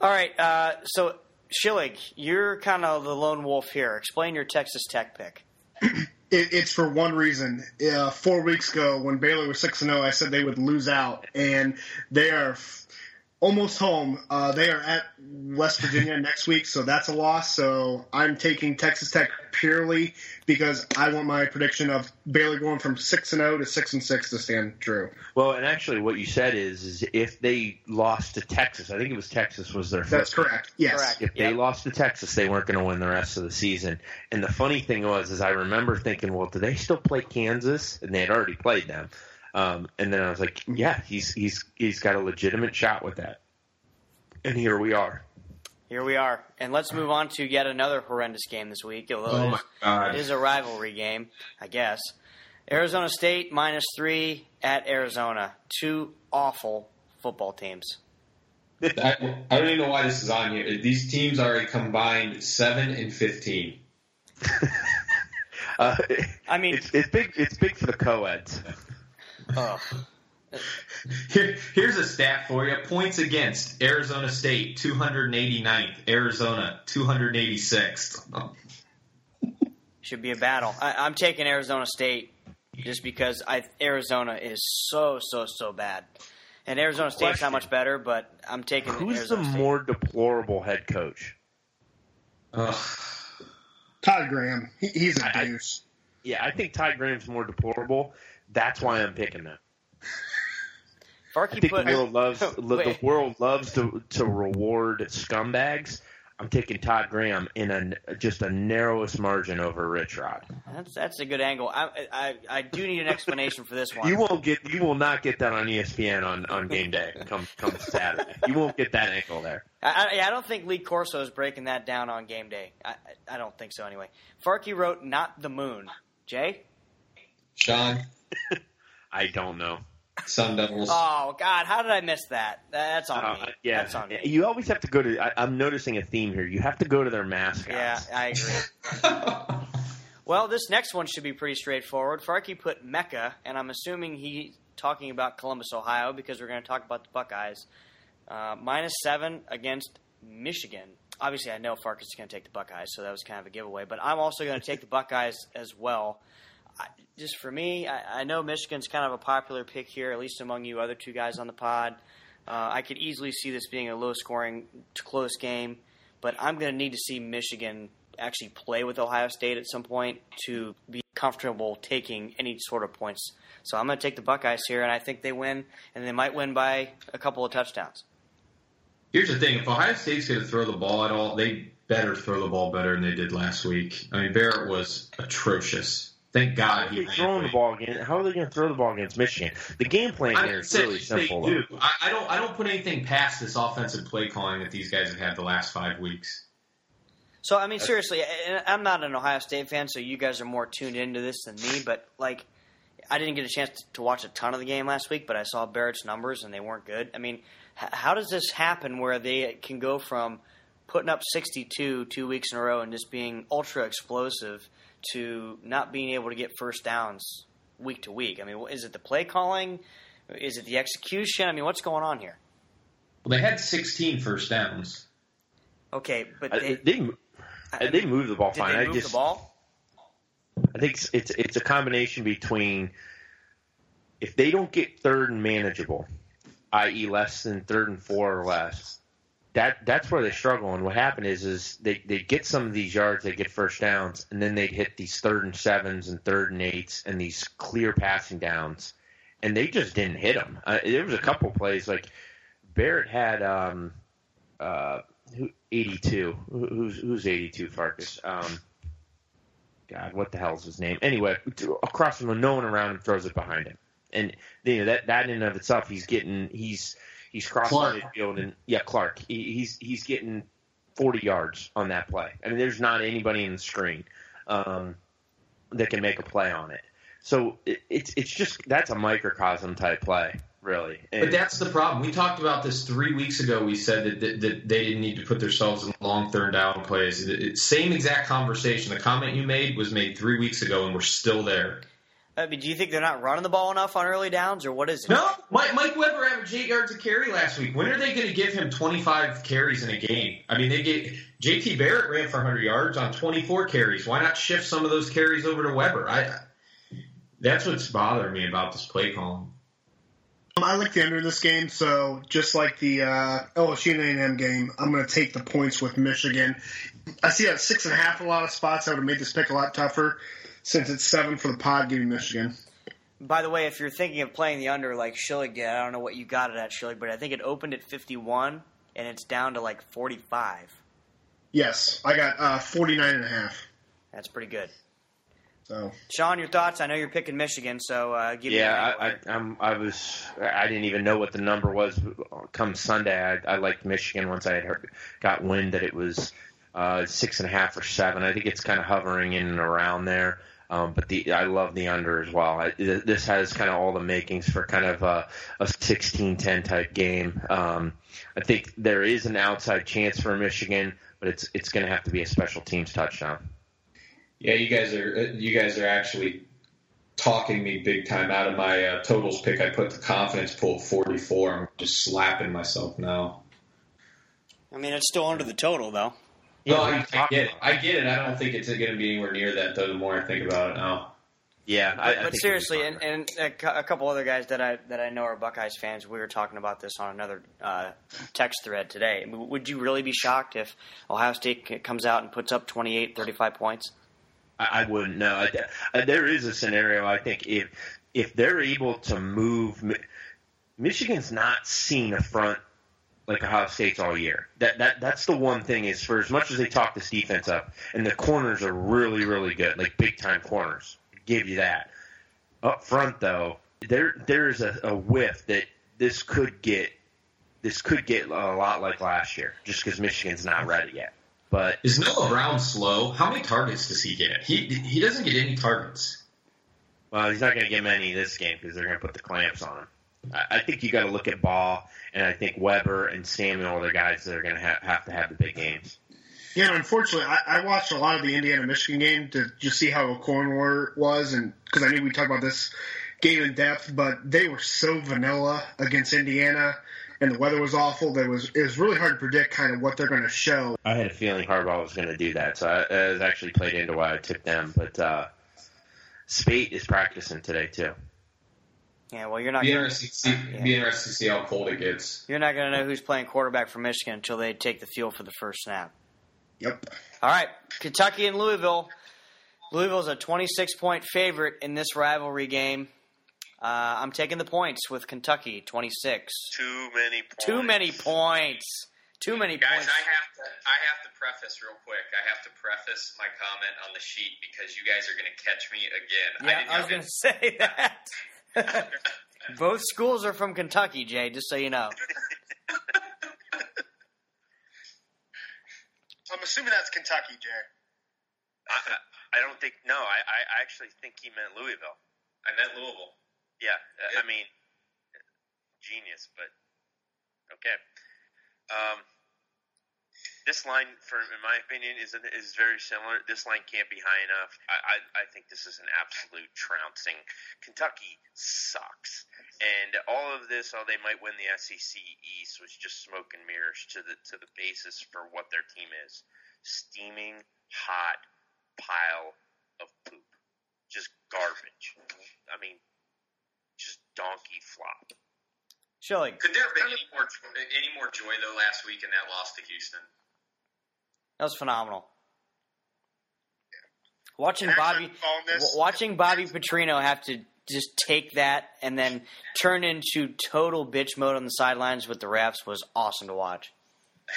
All right. Uh, so Schilling, you're kind of the lone wolf here. Explain your Texas Tech pick. It, it's for one reason. Uh, four weeks ago, when Baylor was six and zero, I said they would lose out, and they are almost home. Uh, they are at West Virginia next week, so that's a loss. So I'm taking Texas Tech purely because I want my prediction of Baylor going from six and zero to six and six to stand true. Well, and actually, what you said is, is if they lost to Texas, I think it was Texas was their That's first correct. Yes. Correct. If they lost to Texas, they weren't going to win the rest of the season. And the funny thing was, is I remember thinking, well, do they still play Kansas? And they had already played them. Um, and then I was like, yeah, he's he's he's got a legitimate shot with that. And here we are. Here we are, and let's move on to yet another horrendous game this week. Although Oh it, my is, God. it is a rivalry game, I guess. Arizona State minus three at Arizona. Two awful football teams. I, I don't even know why this is on here. These teams are a combined seven and fifteen. Uh, I mean, it's it's big. It's big for the co-eds. Ugh. Here, here's a stat for you: points against Arizona State 289th, Arizona 286th. should be a battle. I, I'm taking Arizona State just because I Arizona is so so so bad, and Arizona State's Question. not much better. But I'm taking Who's the State. more deplorable head coach? Ugh. Todd Graham, he, he's a I- I- deuce. Yeah, I think Todd Graham's more deplorable. That's why I'm picking that. I Farkey think put the world loves the world loves to to reward scumbags. I'm taking Todd Graham in a just a narrowest margin over Rich Rod. That's that's a good angle. I I, I do need an explanation for this one. You won't get you will not get that on ESPN on, on game day come come Saturday. You won't get that angle there. I, I, I don't think Lee Corso is breaking that down on game day. I, I I don't think so anyway. Farkey wrote not the moon. Jay? Sean, I don't know. Sun Devils. Oh God, how did I miss that? That's on Uh, me. yeah, That's on me. you always have to go to. I, I'm noticing a theme here. You have to go to their mascots. Yeah, I agree. Well, this next one should be pretty straightforward. Farkey put Mecca, and I'm assuming he's talking about Columbus, Ohio, because we're going to talk about the Buckeyes. Uh, minus seven against Michigan. obviously I know Farkas is going to take the Buckeyes, so that was kind of a giveaway. But I'm also going to take the Buckeyes as well. Just for me, I, I know Michigan's kind of a popular pick here, at least among you other two guys on the pod. Uh, I could easily see this being a low-scoring, close game, but I'm going to need to see Michigan actually play with Ohio State at some point to be comfortable taking any sort of points. So I'm going to take the Buckeyes here, and I think they win, and they might win by a couple of touchdowns. Here's the thing: if Ohio State's going to throw the ball at all, they better throw the ball better than they did last week. I mean, Barrett was atrocious. Thank God he throwing the ball again. How are they going to throw the ball against Michigan? The game plan here is really simple. Do. I, I don't. I don't put anything past this offensive play calling that these guys have had the last five weeks. So I mean, seriously, I'm not an Ohio State fan, so you guys are more tuned into this than me. But like, I didn't get a chance to watch a ton of the game last week, but I saw Barrett's numbers and they weren't good. I mean, how does this happen where they can go from putting up 62 two weeks in a row and just being ultra explosive to not being able to get first downs week to week? I mean, is it the play calling? Is it the execution? I mean, what's going on here? Well, they had 16 first downs. Okay, but they they, I they moved the ball fine. I just, the ball? I think it's, it's it's a combination between if they don't get third and manageable, i.e., less than third and four or less, that that's where they struggle. And what happened is is they they get some of these yards, they get first downs, and then they hit these third and sevens and third and eights and these clear passing downs, and they just didn't hit them. Uh, there was a couple plays like Barrett had um uh 82. Who's who's 82 Farkas? Um, God, what the hell's his name? Anyway, across from him, no one around him throws it behind him and you know that that in and of itself, he's getting he's he's crossing the field and yeah, Clark, he, he's he's getting 40 yards on that play. I mean, there's not anybody in the screen um, that can make a play on it. So it, it's it's just that's a microcosm type play, really. And, but that's the problem. We talked about this three weeks ago. We said that, that, that they didn't need to put themselves in long third down plays. It, it, same exact conversation. The comment you made was made three weeks ago, and we're still there. I mean, do you think they're not running the ball enough on early downs, or what is it? No, Mike, Mike Weber averaged eight yards a carry last week. When are they going to give him 25 carries in a game? I mean, they get J.T. Barrett ran for 100 yards on 24 carries. Why not shift some of those carries over to Weber? I that's what's bothering me about this play calling. Um, I like the under in this game, so just like the uh, LSU A&M game, I'm going to take the points with Michigan. I see at six and a half a lot of spots. I would have made this pick a lot tougher since it's seven for the pod, giving Michigan. By the way, if you're thinking of playing the under like Schilling did, I don't know what you got it at Schilling, but I think it opened at 51 and it's down to like 45. Yes, I got uh, 49 and a half. That's pretty good. So, Sean, your thoughts? I know you're picking Michigan, so uh, give yeah, me. Yeah, I, I'm, I was. I didn't even know what the number was. Come Sunday, I, I liked Michigan once I had heard, got wind that it was uh, six and a half or seven. I think it's kind of hovering in and around there. Um, but the I love the under as well. I, this has kind of all the makings for kind of a, a 16-10 type game. Um, I think there is an outside chance for Michigan, but it's it's going to have to be a special teams touchdown. Yeah, you guys are you guys are actually talking me big time out of my uh, totals pick. I put the confidence pool at 44. I'm just slapping myself now. I mean, it's still under the total though. Yeah, no, I, I, get it. I get it. I don't think it's going to be anywhere near that, though. The more I think about it now. Yeah, but, I, but seriously, and, and a, couple other guys that I that I know are Buckeyes fans. We were talking about this on another uh, text thread today. Would you really be shocked if Ohio State comes out and puts up 28, 35 points? I, I wouldn't know. there is a scenario. I think if if they're able to move, Michigan's not seen a front like Ohio State's all year. That that that's the one thing is for as much as they talk this defense up, and the corners are really really good, like big time corners. Give you that. Up front though, there there's a, a whiff that this could get this could get a lot like last year, just because Michigan's not ready yet. But is Noah Brown slow? How many targets does he get? He he doesn't get any targets. Well, he's not going to get many this game because they're going to put the clamps on him. I think you got to look at Ball, and I think Weber and Samuel are the guys that are going to have, have to have the big games. Yeah, unfortunately, I, I watched a lot of the Indiana Michigan game to just see how the corn war was, and because I knew we talked about this game in depth, but they were so vanilla against Indiana, and the weather was awful. That was it was really hard to predict kind of what they're going to show. I had a feeling Harbaugh was going to do that, so I, it was actually played into why I took them. But uh, Speight is practicing today too. Yeah, well, you're not. Be Gonna, interesting, to see, be interesting to see how cold it gets. you're not going to know who's playing quarterback for Michigan until they take the field for the first snap. Yep. All right, Kentucky and Louisville. Louisville's a 26 point favorite in this rivalry game. Uh, I'm taking the points with Kentucky, 26. Too many points. Too many points. Too many points. Guys, points. I have to I have to preface real quick. I have to preface my comment on the sheet because you guys are going to catch me again. yeah, didn't I was going to say that. Both schools are from Kentucky, Jay, just so you know. I'm assuming that's Kentucky, Jay. I, I- I don't think. No, I, I I actually think he meant Louisville. I meant Louisville. Yeah, uh, I mean, genius, but okay. Um, this line, for in my opinion, is is very similar. This line can't be high enough. I, I, I think this is an absolute trouncing. Kentucky sucks, and all of this, oh, they might win the SEC East, was just smoke and mirrors to the to the basis for what their team is: steaming hot pile of poop, just garbage. I mean, just donkey flop. Schilling, Could there have been any more any more joy though last week in that loss to Houston? That was phenomenal. Watching Bobby, actually, on this- w- watching Bobby Petrino have to just take that and then turn into total bitch mode on the sidelines with the refs was awesome to watch.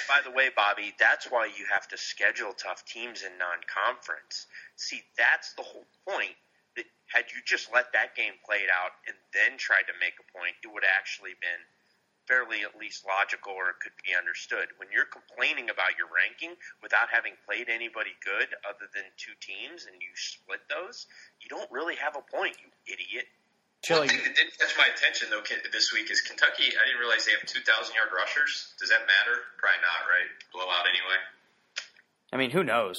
By the way, Bobby, that's why you have to schedule tough teams in non-conference. See, that's the whole point. That had you just let that game played out and then tried to make a point, it would have actually been fairly at least logical or it could be understood. When you're complaining about your ranking without having played anybody good other than two teams and you split those, you don't really have a point, you idiot. Schilling, One thing that did catch my attention though this week is Kentucky. I didn't realize they have two thousand yard rushers. Does that matter? Probably not, right? Blowout anyway. I mean, who knows?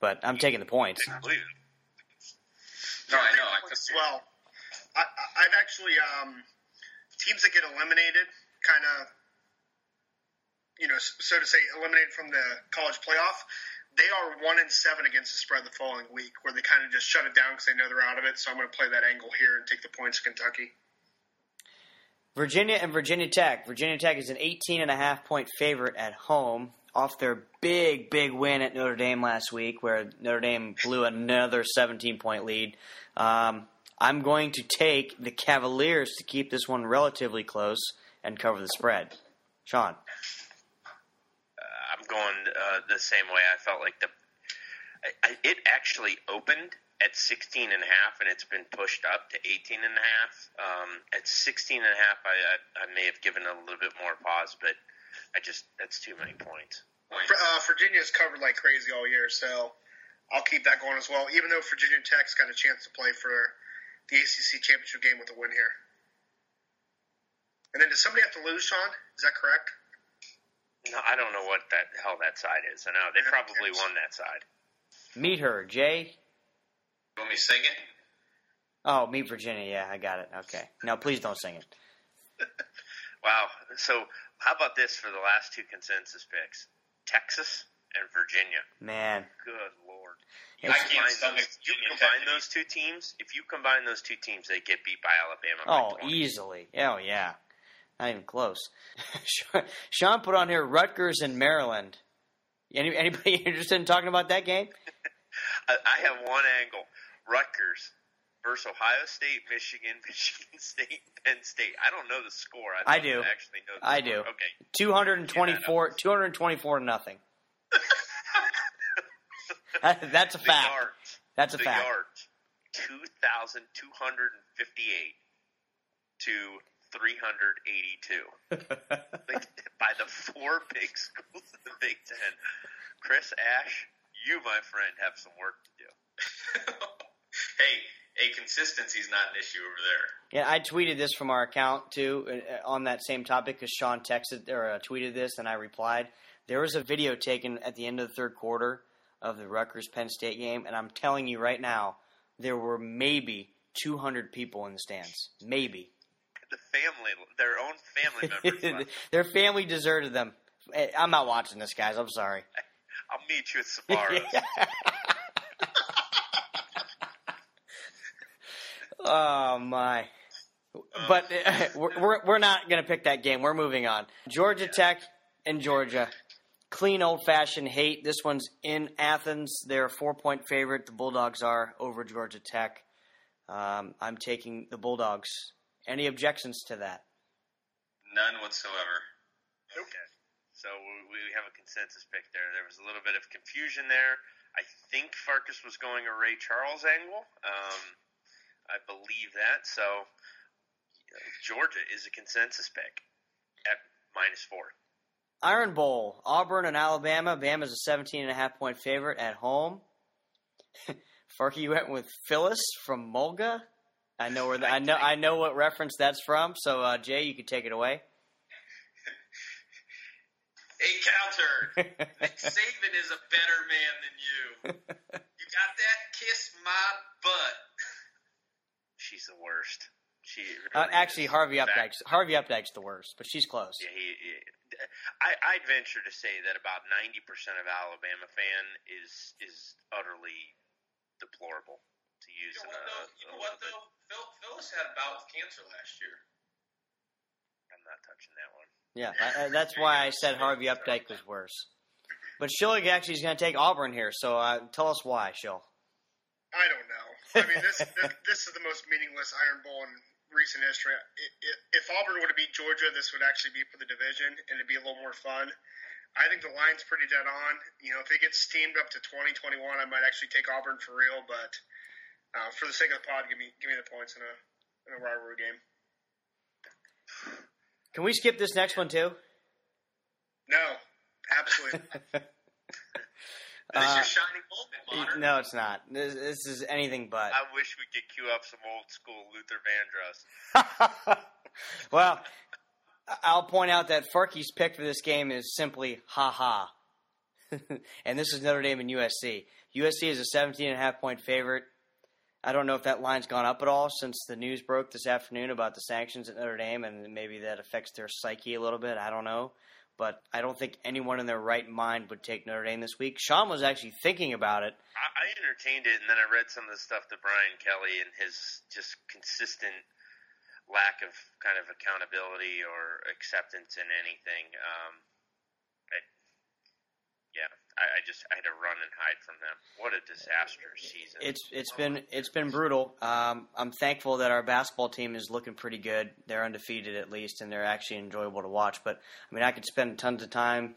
But I'm taking the points. Believe it. No, I know. I As took well. I, I- I've actually um, teams that get eliminated, kind of, you know, so to say, eliminated from the college playoff. They are one and seven against the spread the following week, where they kind of just shut it down because they know they're out of it. So I'm going to play that angle here and take the points Kentucky. Virginia and Virginia Tech. Virginia Tech is an 18 and a half point favorite at home off their big, big win at Notre Dame last week, where Notre Dame blew another 17 point lead. Um, I'm going to take the Cavaliers to keep this one relatively close and cover the spread. Sean. I'm going uh, the same way. I felt like the I, I, it actually opened at 16 and a half and it's been pushed up to 18 and a half. Um, at 16 and a half, I, I, I may have given a little bit more pause, but I just that's too many points. points. Uh, Virginia's covered like crazy all year, so I'll keep that going as well. Even though Virginia Tech's got a chance to play for the ACC championship game with a win here. And then does somebody have to lose, Sean? Is that correct? No, I don't know what that hell that side is. I know they probably won that side. Meet her, Jay. You want me to sing it? Oh, meet Virginia. Yeah, I got it. Okay. No, please don't sing it. Wow. So how about this for the last two consensus picks? Texas and Virginia. Man. Good lord. I can't combine stomach those, you Virginia combine Tech. those two teams. If you combine those two teams, they get beat by Alabama. Oh, by easily. Oh, yeah. Not even close. Sean put on here Rutgers and Maryland. Any, anybody interested in talking about that game? I, have one angle: Rutgers versus Ohio State, Michigan, Michigan State, Penn State. I don't know the score. I, I don't. Actually know. I score. do. Okay. 224, 224 to nothing. That- That's a The fact. yards. That's a the fact. yards. Two thousand two hundred and fifty-eight to three hundred eighty-two. by the four big schools in the Big Ten. Chris Ash, you, my friend, have some work to do. hey, hey, consistency's not an issue over there. Yeah, I tweeted this from our account too uh, on that same topic because Sean texted or uh, tweeted this, and I replied. There was a video taken at the end of the third quarter of the Rutgers Penn State game, and I'm telling you right now, there were maybe 200 people in the stands. Maybe. The family, their own family members. Their family deserted them. I'm not watching this, guys. I'm sorry. I'll meet you at Sbarro's. oh my! But uh, we're we're, not going to pick that game. We're moving on. Georgia Tech and Georgia. Clean old fashioned hate. This one's in Athens. They're a four point favorite. The Bulldogs are over Georgia Tech. Um, I'm taking the Bulldogs. Any objections to that? None whatsoever. Okay. So we we have a consensus pick there. There was a little bit of confusion there. I think Farkas was going a Ray Charles angle. Um, I believe that. So Georgia is a consensus pick at minus four. Iron Bowl, Auburn and Alabama. Bama's a 17 and a half point favorite at home. Farky, went with Phyllis from Mulga. I know where the, I know I know what reference that's from. So uh, Jay, you can take it away. Hey, Counter, Nick Saban is a better man than you. You got that? Kiss my butt. She's the worst. She Uh, actually. Harvey In fact, Updike's Harvey Updike's the worst, but she's close. Yeah, he, he- I, I'd venture to say that about ninety percent of Alabama fan is is utterly deplorable to use. You know what though? You know what though? Phil, Phyllis had a bout with cancer last year. I'm not touching that one. Yeah, I, I, that's why I said Harvey Updike was worse. But Schilling actually is going to take Auburn here. So uh, tell us why, Schill. I don't know. I mean, this this, this is the most meaningless Iron Bowl in recent history. It, it, if Auburn would have beat Georgia, this would actually be for the division, and it'd be a little more fun. I think the line's pretty dead on. You know, if it gets steamed up to 2021, I might actually take Auburn for real. But uh, for the sake of the pod, give me give me the points in a in a rivalry game. Can we skip this next one too? No, absolutely. This is Uh, your shining moment, modern. no, it's not. This, this is anything but. I wish we could cue up some old school Luther Vandross. well, I'll point out that Farky's pick for this game is simply ha ha. and this is Notre Dame and USC. USC is a 17 and a half point favorite. I don't know if that line's gone up at all since the news broke this afternoon about the sanctions at Notre Dame, and maybe that affects their psyche a little bit. I don't know. But I don't think anyone in their right mind would take Notre Dame this week. Sean was actually thinking about it. I, entertained it, and then I read some of the stuff to Brian Kelly and his just consistent lack of kind of accountability or acceptance in anything. Um, I, I just I had to run and hide from them. What a disastrous season! It's it's been it's been brutal. Um, I'm thankful that our basketball team is looking pretty good. They're undefeated at least, and they're actually enjoyable to watch. But I mean, I could spend tons of time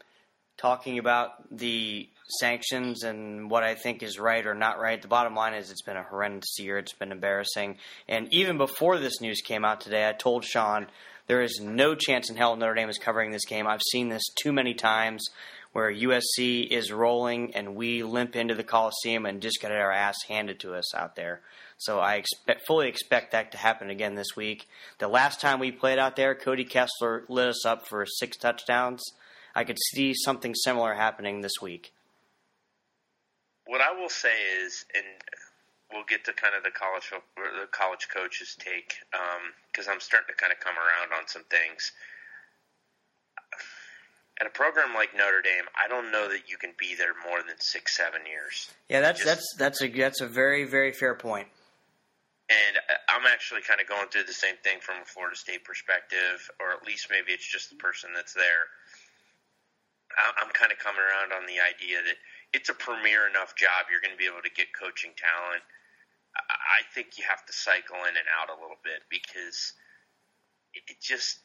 talking about the sanctions and what I think is right or not right. The bottom line is it's been a horrendous year. It's been embarrassing. And even before this news came out today, I told Sean there is no chance in hell Notre Dame is covering this game. I've seen this too many times where USC is rolling and we limp into the Coliseum and just get our ass handed to us out there. So I expect, fully expect that to happen again this week. The last time we played out there, Cody Kessler lit us up for six touchdowns. I could see something similar happening this week. what I will say is, and we'll get to kind of the college the college coaches take um, because I'm starting to kind of come around on some things. At a program like Notre Dame, I don't know that you can be there more than six, seven years. Yeah, that's Just- that's that's a that's a very very fair point. And I- I'm actually kind of going through the same thing from a Florida State perspective, or at least maybe it's just the person that's there. I'm kind of coming around on the idea that it's a premier enough job you're going to be able to get coaching talent. I think you have to cycle in and out a little bit because it just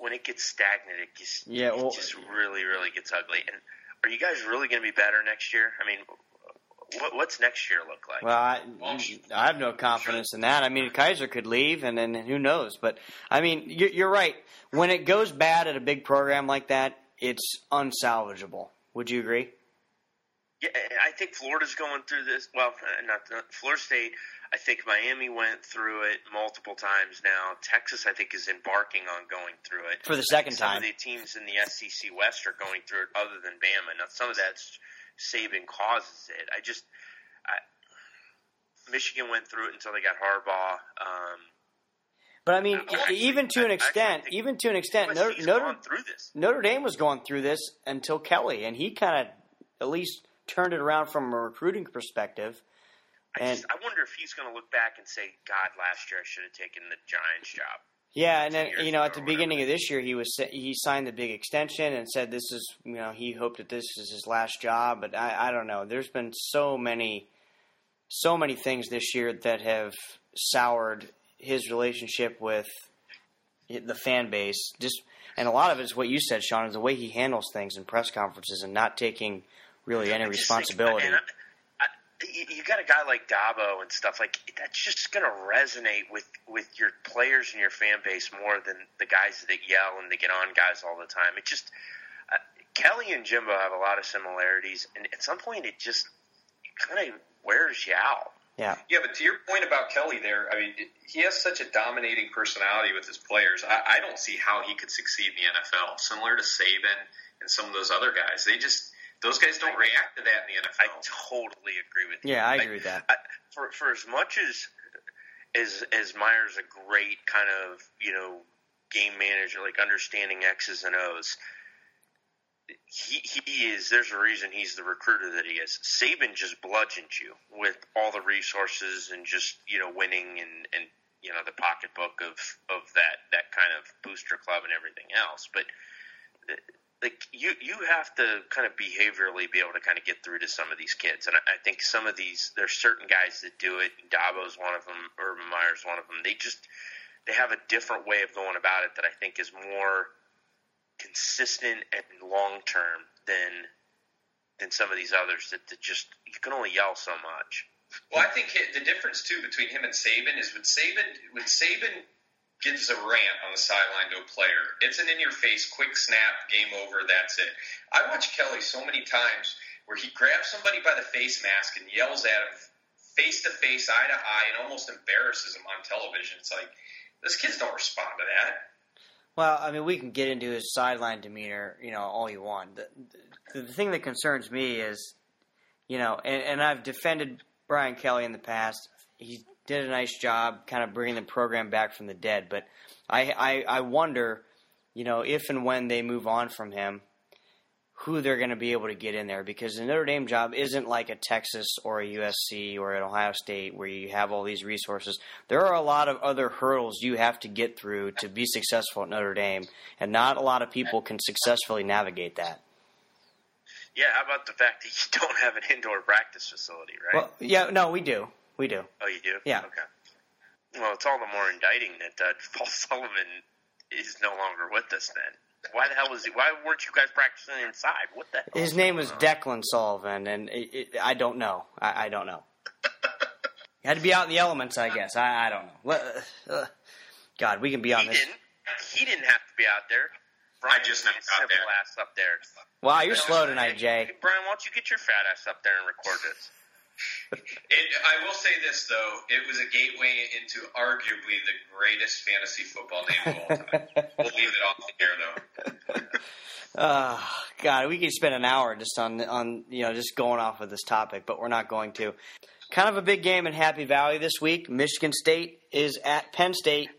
when it gets stagnant, it just Yeah, well- it just really really gets ugly. And are you guys really going to be better next year? I mean, what, what's next year look like? Well, I, I have no confidence in that. I mean, Kizer could leave, and then who knows? But I mean, you're, you're right. When it goes bad at a big program like that, it's unsalvageable. Would you agree? Yeah, I think Florida's going through this. Well, not, not Florida State. I think Miami went through it multiple times now. Texas, I think, is embarking on going through it For the second Some time. of the teams in the SEC West are going through it, other than Bama. Now, some of that's Saban causes it. I just, I, Michigan went through it until they got Harbaugh. Um, But I mean, I- even to an I- extent, even to an extent, Notre gone through this. Notre Dame was going through this until Kelly, and he kind of at least turned it around from a recruiting perspective. I, And- just, I wonder if he's going to look back and say, "God, last year I should have taken the Giants job." Yeah, and then you know at the beginning of this year, he was he signed the big extension and said this is you know he hoped that this is his last job. But I, I don't know. There's been so many, so many things this year that have soured his relationship with the fan base. Just and a lot of it is what you said, Sean, is the way he handles things in press conferences and not taking really any responsibility. Think, and you- you got a guy like Dabo and stuff like that's just going to resonate with with your players and your fan base more than the guys that yell and they get on guys all the time. It just uh, Kelly and Jimbo have a lot of similarities, and at some point it just kind of wears you out. yeah, Yeah, but to your point about Kelly there, I mean, he has such a dominating personality with his players. I, I don't see how he could succeed in the NFL. Similar to Saban and some of those other guys, they just those guys don't react to that in the NFL. I totally agree with you. yeah, I Like, agree with that. I, for for as much as as as Myers a great kind of you know game manager, like understanding X's and O's. He, he is. There's a reason he's the recruiter that he is. Saban just bludgeoned you with all the resources and just you know winning and and you know the pocketbook of of that that kind of booster club and everything else. But like you you have to kind of behaviorally be able to kind of get through to some of these kids, and I, I think some of these there's certain guys that do it. Dabo's one of them. Urban Meyer's one of them. They just they have a different way of going about it that I think is more consistent and long term than than some of these others that, that just you can only yell so much. Well, I think the difference too between him and Saban is with Saban, when Saban gives a rant on the sideline to a player, it's an in-your-face, quick snap, game over, that's it. I watched Kelly so many times where he grabs somebody by the face mask and yells at him face to face, eye to eye, and almost embarrasses him on television. It's like those kids don't respond to that. Well, I mean, we can get into his sideline demeanor, you know, all you want. The, the, the thing that concerns me is, you know, and, and I've defended Brian Kelly in the past. He did a nice job kind of bringing the program back from the dead, but I, I, I wonder, you know, if and when they move on from him, who they're going to be able to get in there because the Notre Dame job isn't like a Texas or a USC or an Ohio State where you have all these resources. There are a lot of other hurdles you have to get through to be successful at Notre Dame, and not a lot of people can successfully navigate that. Yeah, how about the fact that you don't have an indoor practice facility, right? Well, yeah, no, we do, we do. oh, you do? Yeah. Okay. Well, it's all the more indicting that uh, Paul Sullivan is no longer with us. Then why the hell was he? Why weren't you guys practicing inside? What the hell? His name was Declan Sullivan, and it, it, I don't know. I, I don't know. He had to be out in the elements, I guess. I, I don't know. Uh, God, we can be on He this. didn't. He didn't have to be out there. Brian just get never his got simple there. ass up there. Wow, you're slow tonight, Jay. Brian, why don't you get your fat ass up there and record this? It, I will say this though, it was a gateway into arguably the greatest fantasy football name of all time. we'll leave it off the air though. Uh, God, we could spend an hour just on on you know just going off of this topic, but we're not going to. Kind of a big game in Happy Valley this week. Michigan State is at Penn State,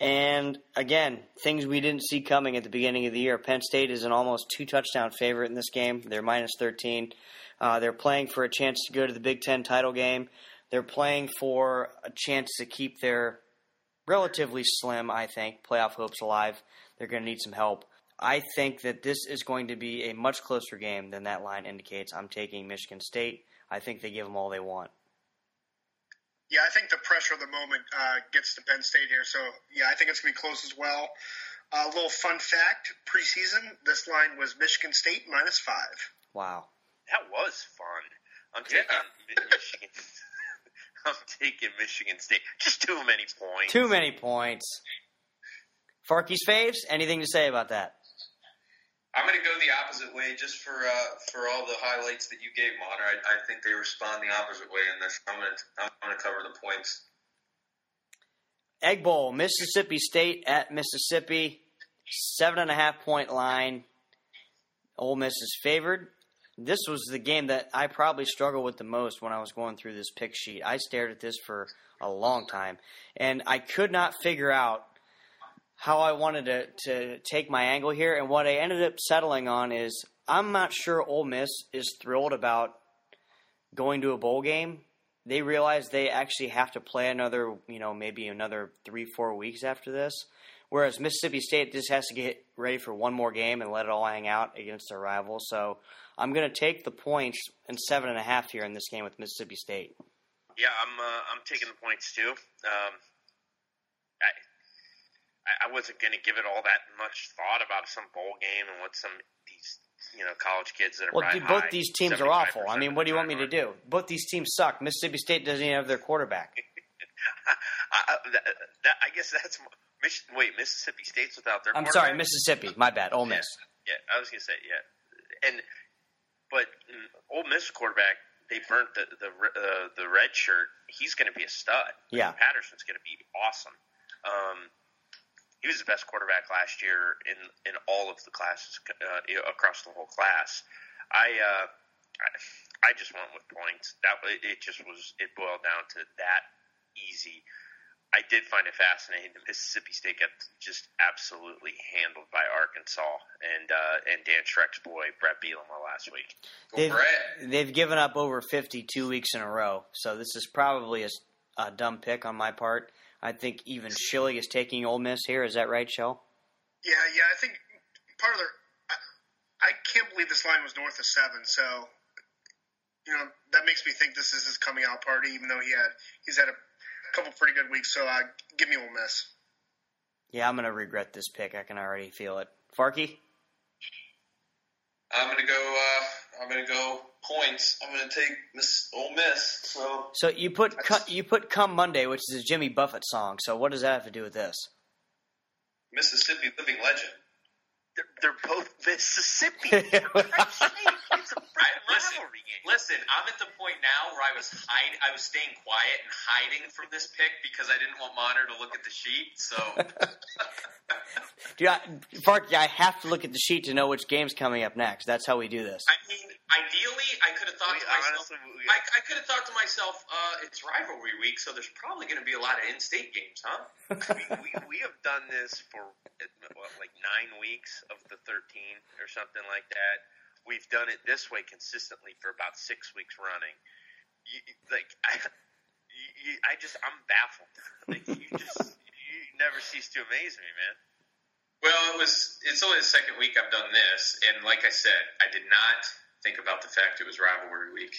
and again, things we didn't see coming at the beginning of the year. Penn State is an almost two touchdown favorite in this game. They're minus thirteen. Uh, they're playing for a chance to go to the Big Ten title game. They're playing for a chance to keep their relatively slim, I think, playoff hopes alive. They're going to need some help. I think that this is going to be a much closer game than that line indicates. I'm taking Michigan State. I think they give them all they want. Yeah, I think the pressure of the moment uh, gets to Penn State here. So, yeah, I think it's going to be close as well. A little fun fact preseason, this line was Michigan State minus five. Wow. That was fun. I'm taking Michigan. I'm taking Michigan State. Just too many points. Too many points. Farkey's faves, anything to say about that? I'm going to go the opposite way just for uh, for all the highlights that you gave, Monter. I, I think they respond the opposite way in this. I'm going to I'm going to cover the points. Egg Bowl, Mississippi State at Mississippi, seven and a half point line. Ole Miss is favored. This was the game that I probably struggled with the most when I was going through this pick sheet. I stared at this for a long time, and I could not figure out how I wanted to, to take my angle here. And what I ended up settling on is I'm not sure Ole Miss is thrilled about going to a bowl game. They realize they actually have to play another, you know, maybe another three, four weeks after this. Whereas Mississippi State just has to get ready for one more game and let it all hang out against their rival. So I'm going to take the points and seven and a half here in this game with Mississippi State. Yeah, I'm uh, I'm taking the points too. Um, I I wasn't going to give it all that much thought about some bowl game and what some these you know college kids that are Well, dude, both high, these teams are awful. I mean, what do you want me to do? Both these teams suck. Mississippi State doesn't even have their quarterback. I, that, that, I guess that's wait Mississippi State's without their. I'm sorry. Mississippi. My bad. Ole Miss. Yeah, I was gonna say yeah, and but Ole Miss quarterback they burnt the the uh, the red shirt. He's gonna be a stud. Yeah. Patterson's gonna be awesome. Um, he was the best quarterback last year in in all of the classes uh, across the whole class. I. Uh, I, I just went with points. That it just was. It boiled down to that easy. I did find it fascinating that Mississippi State got just absolutely handled by Arkansas and uh, and Dan Schreck's boy Bret Bielema last week. They've, Bret. they've given up over fifty two weeks in a row. So this is probably a dumb pick on my part. I think even Schilling is taking Ole Miss here. Is that right, Shell? Yeah, yeah. I think part of their. I, I can't believe this line was north of seven. So, you know, that makes me think this is his coming out party. Even though he had he's had a couple pretty good weeks. So, uh, give me Ole Miss. Yeah, I'm going to regret this pick. I can already feel it. Farkey? I'm gonna go. Uh, I'm gonna go points. I'm gonna take Miss Ole Miss. So So you put That's- cu- you put "Come Monday," which is a Jimmy Buffett song. So what does that have to do with this? Mississippi living legend. They're, they're both Mississippi. It's a I, listen, rivalry game. listen. I'm at the point now where I was hide, I was staying quiet and hiding from this pick because I didn't want Monitor to look at the sheet. So Dude, I, Farkey, I have to look at the sheet to know which game's coming up next. That's how we do this. I mean, ideally, I could have thought We to myself. honestly, we, I, I could have thought to myself, uh, it's rivalry week, so there's probably going to be a lot of in-state games, huh? we, we, have done this for what, like nine weeks of the 13 or something like that. We've done it this way consistently for about six weeks running. You, like, I, you, I just, I'm baffled. Like, you just, you never cease to amaze me, man. Well, it was. It's only the second week I've done this, and like I said, I did not think about the fact it was rivalry week.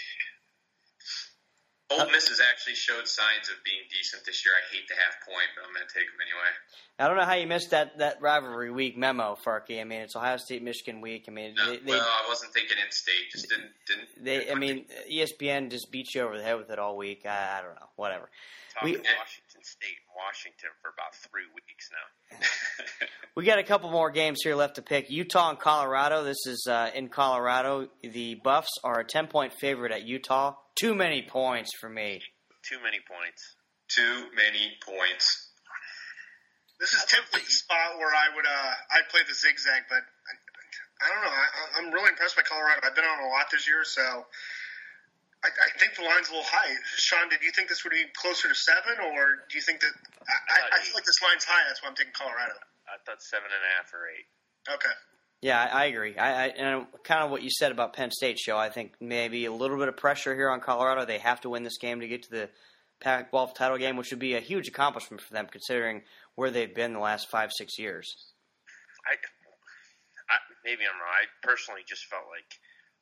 Old uh, Miss has actually showed signs of being decent this year. I hate the half point, but I'm going to take them anyway. I don't know how you missed that, that rivalry week memo, Farkey. I mean, it's Ohio State Michigan week. I mean, No, they, well, I wasn't thinking in state. Just didn't didn't. they I mean, ESPN just beat you over the head with it all week. I, I don't know, whatever. Talking We- Washington State and Washington for about three weeks now. We got a couple more games here left to pick. Utah and Colorado. This is uh, in Colorado. The Buffs are a ten point favorite at Utah. Too many points for me. Too many points. Too many points. This is typically the spot where I would uh I'd play the zigzag, but I, I don't know. I, I'm really impressed by Colorado. I've been on a lot this year, so I, I think the line's a little high. Sean, did you think this would be closer to seven, or do you think that I, I, I feel like this line's high? That's why I'm taking Colorado. I thought seven and a half or eight. Okay. Yeah, I, I agree. I, I and kind of what you said about Penn State show. I think maybe a little bit of pressure here on Colorado. They have to win this game to get to the Pac-12 title game, which would be a huge accomplishment for them, considering where they've been the last five six years. I, I maybe I'm wrong. I personally just felt like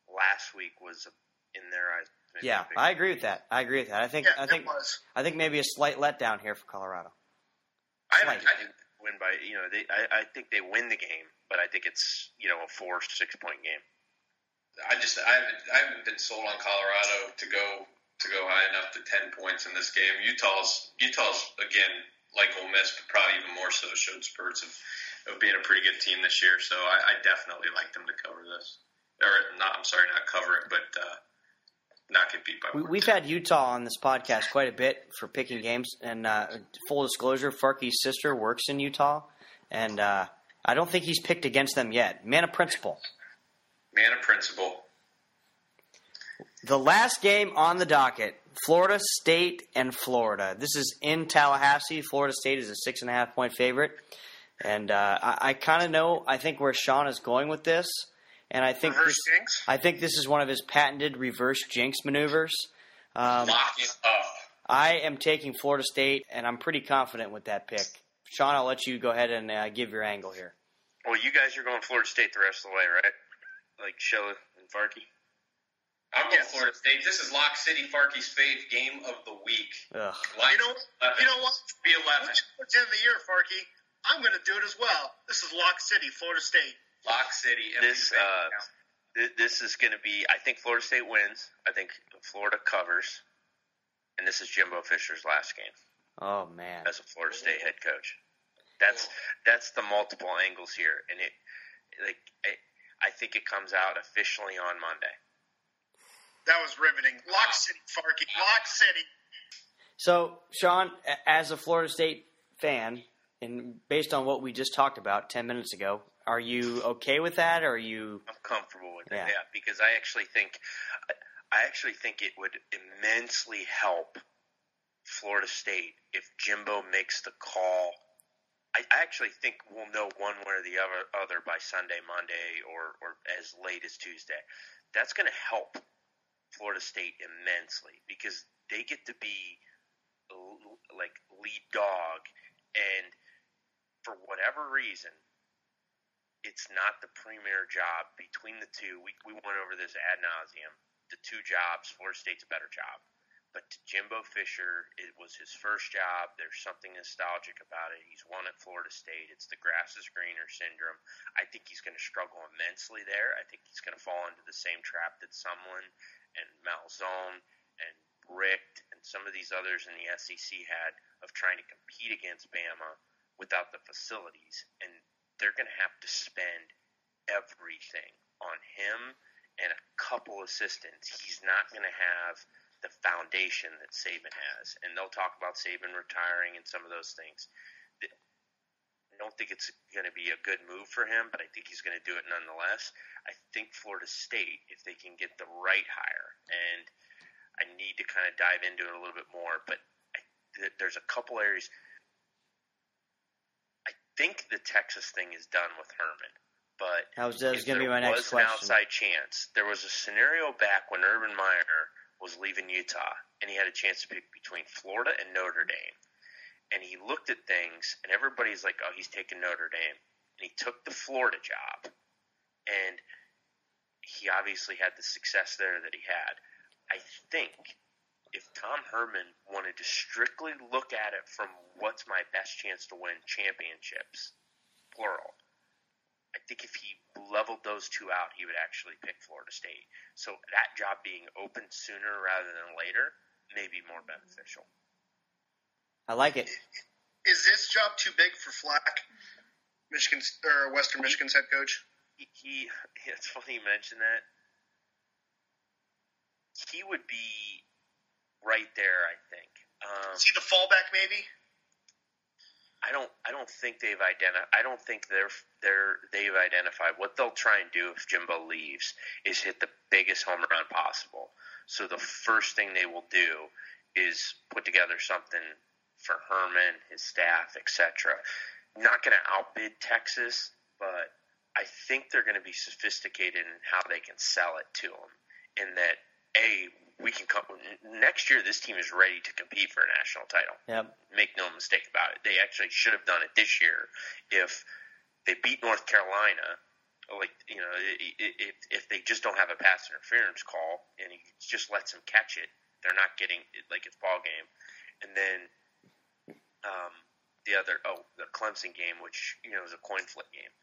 last week was in their eyes. Maybe Yeah, a big- I agree with that. I agree with that. I think Yeah, I think was. I think maybe a slight letdown here for Colorado. I, Slight. I didn't. win by you know they I, I think they win the game, but I think it's you know a four six point game. I just I haven't I haven't been sold on Colorado to go to go high enough to ten points in this game. Utah's Utah's again like Ole Miss, but probably even more so showed spurts of, of being a pretty good team this year. So I, I definitely like them to cover this, or not. I'm sorry, not cover it, but uh, not get beat by. We, we've had Utah on this podcast quite a bit for picking games, and uh, full disclosure, Farkey's sister works in Utah, and uh, I don't think he's picked against them yet. Man of principle. man of principle. The last game on the docket Florida State and Florida. This is in Tallahassee. Florida State is a six and a half point favorite. And uh, I, I kind of know, I think, where Sean is going with this. And I think Reverse this, jinx? I think this is one of his patented reverse jinx maneuvers. Um, up. I am taking Florida State, and I'm pretty confident with that pick. Sean, I'll let you go ahead and uh, give your angle here. Well, you guys are going Florida State the rest of the way, right? Like Shella and Farkey. I'm going Yes. Florida State. This is Lock City Farkey's fave game of the week. Ugh. Line You know, 11. you know what? Be 11. Towards the end of the year, Farkey, I'm going to do it as well. This is Lock City, Florida State. Lock City. and This, uh. Th- This is going to be. I think Florida State wins. I think Florida covers, and this is Jimbo Fisher's last game Oh, man. as a Florida State head coach. That's that's the multiple angles here, and it like I, I think it comes out officially on Monday. That was riveting. Lock City, Farkey. Lock City. So, Sean, as a Florida State fan, and based on what we just talked about 10 minutes ago, are you okay with that? Or are you. I'm comfortable with it, Yeah. yeah, because I actually think I actually think it would immensely help Florida State if Jimbo makes the call. I, I actually think we'll know one way or the other, other by Sunday, Monday, or, or as late as Tuesday. That's going to help Florida State immensely because they get to be like lead dog, and for whatever reason, it's not the premier job between the two. We we went over this ad nauseum. The two jobs, Florida State's a better job. But to Jimbo Fisher, it was his first job. There's something nostalgic about it. He's won at Florida State. It's the grass is greener syndrome. I think he's going to struggle immensely there. I think he's going to fall into the same trap that Sumlin and Malzahn and Richt and some of these others in the SEC had of trying to compete against Bama without the facilities. And they're going to have to spend everything on him and a couple assistants. He's not going to have the foundation that Saban has. And they'll talk about Saban retiring and some of those things. I don't think it's going to be a good move for him, but I think he's going to do it nonetheless. I think Florida State, if they can get the right hire, and I need to kind of dive into it a little bit more, but I, th- there's a couple areas. I think the Texas thing is done with Herman, but That was, that was going to be there my next was an question. outside chance. There was a scenario back when Urban Meyer was leaving Utah, and he had a chance to pick between Florida and Notre Dame. And he looked at things, and everybody's like, "Oh, he's taking Notre Dame," and he took the Florida job, and he obviously had the success there that he had. I think if Tom Herman wanted to strictly look at it from what's my best chance to win championships, plural, I think if he leveled those two out, he would actually pick Florida State. So that job being open sooner rather than later may be more beneficial. I like it. Is this job too big for Fleck, Michigan's or Western Michigan's head coach? He, he it's funny you mention that. He would be right there, I think. Um, Is he the fallback, maybe? I don't I don't think they've identified I don't think they're they're they've identified what they'll try and do if Jimbo leaves is hit the biggest home run possible. So the first thing they will do is put together something for Herman, his staff, etc. Not going to outbid Texas, but I think they're going to be sophisticated in how they can sell it to them. In that, a we can come next year. This team is ready to compete for a national title Yep. make no mistake about it. They actually should have done it this year if they beat North Carolina. Like you know, if if they just don't have a pass interference call and he just lets them catch it, they're not getting like it's ball game. And then um, the other oh the Clemson game, which you know is a coin flip game.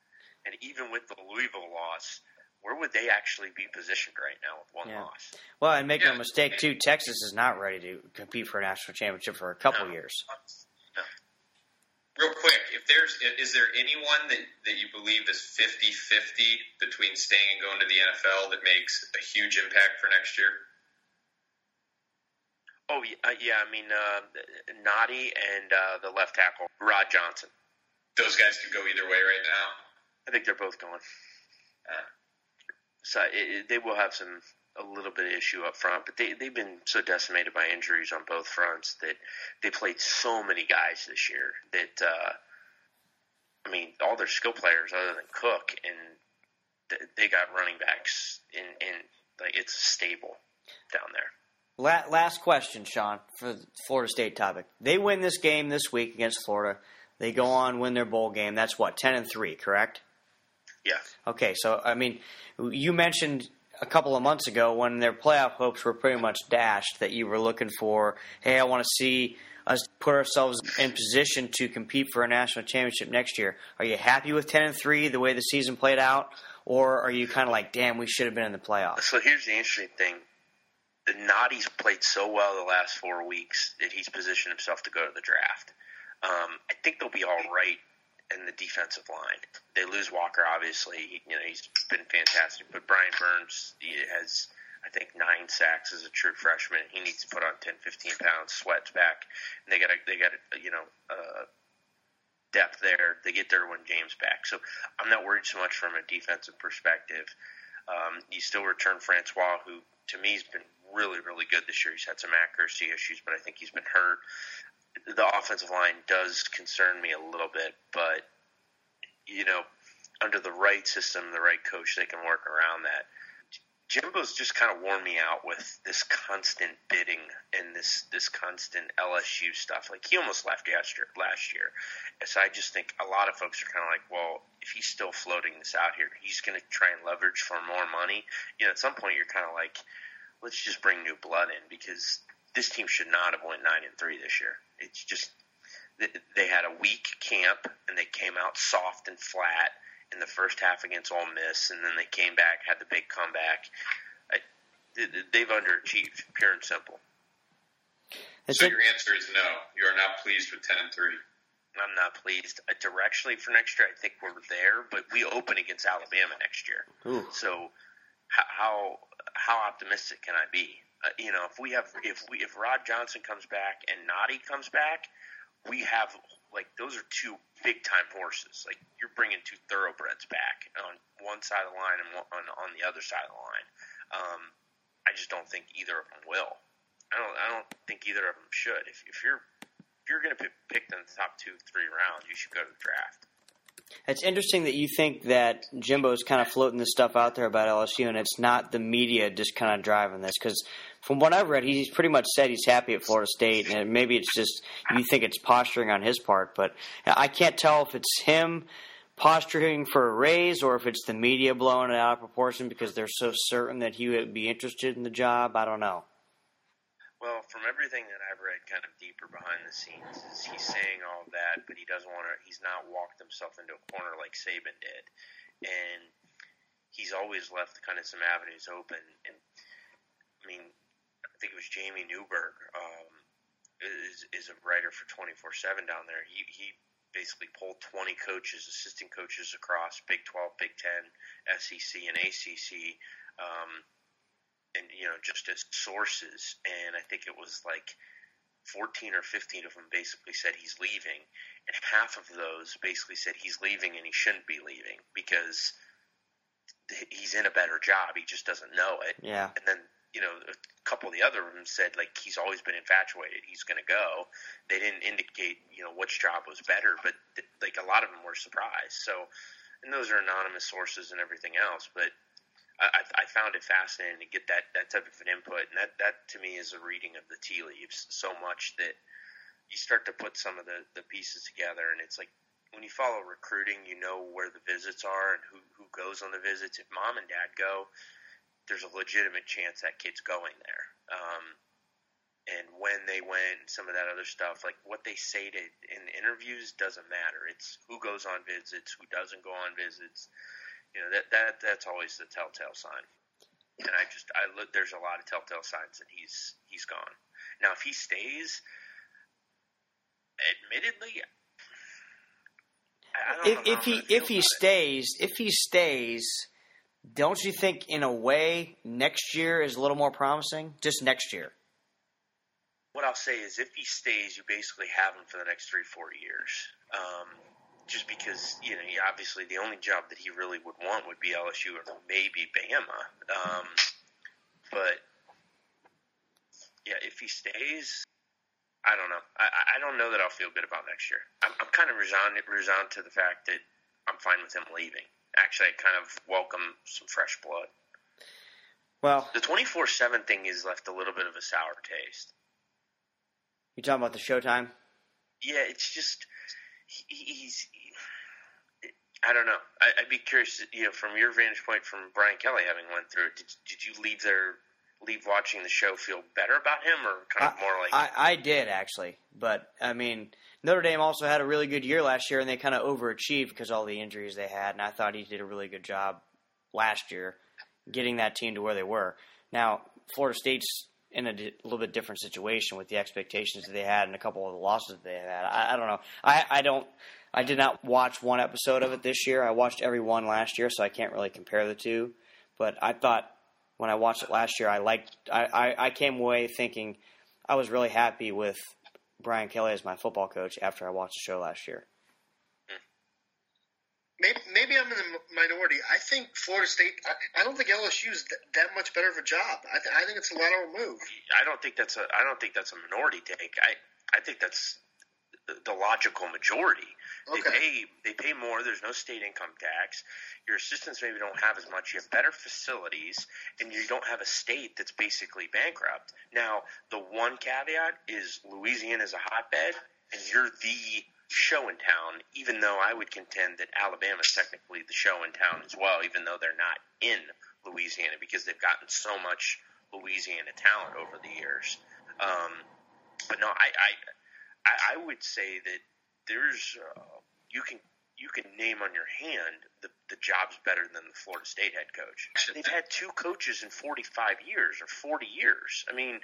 And even with the Louisville loss, where would they actually be positioned right now with one Yeah. loss? Well, and make Yeah. no mistake, too, Texas is not ready to compete for a national championship for a couple No. years. Real quick, if there's is there anyone that, that you believe is 50-50 between staying and going to the NFL that makes a huge impact for next year? Oh yeah, uh, yeah. I mean, uh, Nnadi and uh, the left tackle Rod Johnson. Those guys could go either way right now. I think they're both going. Uh, So it, they will have some a little bit of issue up front, but they they've been so decimated by injuries on both fronts that they played so many guys this year that uh, I mean all their skill players other than Cook and th- they got running backs in in like it's stable down there. La- last question, Sean, for the Florida State topic. They win this game this week against Florida. They go on win their bowl game. That's what ten and three, correct? Yeah. Okay, so I mean, you mentioned a couple of months ago when their playoff hopes were pretty much dashed that you were looking for, hey, I want to see us put ourselves in position to compete for a national championship next year. Are you happy with 10 and 3 the way the season played out or are you kind of like, damn, we should have been in the playoffs? So here's the interesting thing. The Nnadi's played so well the last four weeks that he's positioned himself to go to the draft. Um, I think they'll be all right in the defensive line. They lose Walker, obviously. He, you know, he's been fantastic. But Brian Burns has, I think, nine sacks as a true freshman. He needs to put on 10, 15 pounds. Sweat's back, and they got a, they got a, you know uh, depth there. They get Derwin James back. So I'm not worried so much from a defensive perspective. Um, you still return Francois, who to me has been really, really good this year. He's had some accuracy issues, but I think he's been hurt the offensive line does concern me a little bit, but you know, under the right system, the right coach, they can work around that. Jimbo's just kind of worn me out with this constant bidding and this this constant LSU stuff. Like he almost left yesterday, last year, so I just think a lot of folks are kind of like, well, if he's still floating this out here, he's going to try and leverage for more money. You know, at some point, you're kind of like, let's just bring new blood in because this team should not have went nine and three this year. It's just they had a weak camp and they came out soft and flat in the first half against Ole Miss, and then they came back, had the big comeback. I, they've underachieved, pure and simple. so your answer is no. You are not pleased with ten and three. I'm not pleased. Uh, directionally for next year, I think we're there, but we open against Alabama next year. Ooh. So how how optimistic can I be? Uh, you know, if we have if we if Rod Johnson comes back and Nnadi comes back, we have like those are two big time horses. Like you're bringing two thoroughbreds back on one side of the line and one, on on the other side of the line. Um, I just don't think either of them will. I don't. I don't think either of them should. If, if you're if you're going to be picked in the top two, three rounds, you should go to the draft. It's interesting that you think that Jimbo's kind of floating this stuff out there about LSU, and it's not the media just kind of driving this. Because from what I've read, he's pretty much said he's happy at Florida State, and maybe it's just you think it's posturing on his part, but I can't tell if it's him posturing for a raise or if it's the media blowing it out of proportion because they're so certain that he would be interested in the job. I don't know. Well, from everything that I've read, kind of deeper behind the scenes, is he's saying all that, but he doesn't want to. He's not walked himself into a corner like Saban did, and he's always left kind of some avenues open. And I mean, I think it was Jamie Newberg um, is is a writer for twenty four seven down there. He he basically pulled twenty coaches, assistant coaches across Big Twelve, Big Ten, SEC, and ACC. Um, and you know just as sources and i think it was like 14 or 15 of them basically said he's leaving and half of those basically said he's leaving and he shouldn't be leaving because he's in a better job he just doesn't know it. Yeah. And then you know a couple of the other ones said like he's always been infatuated he's going to go. They didn't indicate you know which job was better but like a lot of them were surprised. So and those are anonymous sources and everything else but I, I found it fascinating to get that, that type of an input, and that, that to me is a reading of the tea leaves so much that you start to put some of the, the pieces together, and it's like when you follow recruiting, you know where the visits are and who, who goes on the visits. If mom and dad go, there's a legitimate chance that kid's going there. Um, and when they went, some of that other stuff, like what they say to in interviews doesn't matter. It's who goes on visits, who doesn't go on visits you know that that that's always the telltale sign. And I just I look there's a lot of telltale signs that he's he's gone. Now if he stays, admittedly, if, if he if he stays it. if he stays, don't you think in a way next year is a little more promising? Just next year. What I'll say is, if he stays, you basically have him for the next three four years. Um, just because you know obviously the only job that he really would want would be LSU or maybe Bama. Um, but yeah, if he stays, I don't know. I, I don't know that I'll feel good about next year. I'm, I'm kind of resigned, resigned to the fact that I'm fine with him leaving. Actually, I kind of welcome some fresh blood. Well, The 24 7 thing has left a little bit of a sour taste. you talking about the Showtime? Yeah, it's just, he's. I don't know. I, I'd be curious, you know, from your vantage point, from Brian Kelly having went through it. Did, did you leave there, leave watching the show, feel better about him, or kind of more like I, I did actually, but I mean Notre Dame also had a really good year last year, and they kind of overachieved because all the injuries they had. And I thought he did a really good job last year getting that team to where they were. Now Florida State's in a di- little bit different situation with the expectations that they had and a couple of the losses that they had. I, I don't know. I, I don't. I did not watch one episode of it this year. I watched every one last year, so I can't really compare the two. But I thought when I watched it last year, I liked. I, I, I came away thinking I was really happy with Brian Kelly as my football coach after I watched the show last year. Maybe, maybe I'm in the minority. I think Florida State. I, I don't think LSU is th- that much better of a job. I, th- I think it's a lateral move. I don't think that's a I don't think that's a minority take. I I think that's the- logical majority. They Okay. pay they pay more. There's no state income tax. Your assistants maybe don't have as much. You have better facilities, and you don't have a state that's basically bankrupt. Now, the one caveat is Louisiana is a hotbed, and you're the show in town. Even though I would contend that Alabama is technically the show in town as well, even though they're not in Louisiana because they've gotten so much Louisiana talent over the years. Um, but no, I, I I, would say that there's uh, you can you can name on your hand the the job's better than the Florida State head coach. They've had two coaches in 45 years or 40 years. I mean,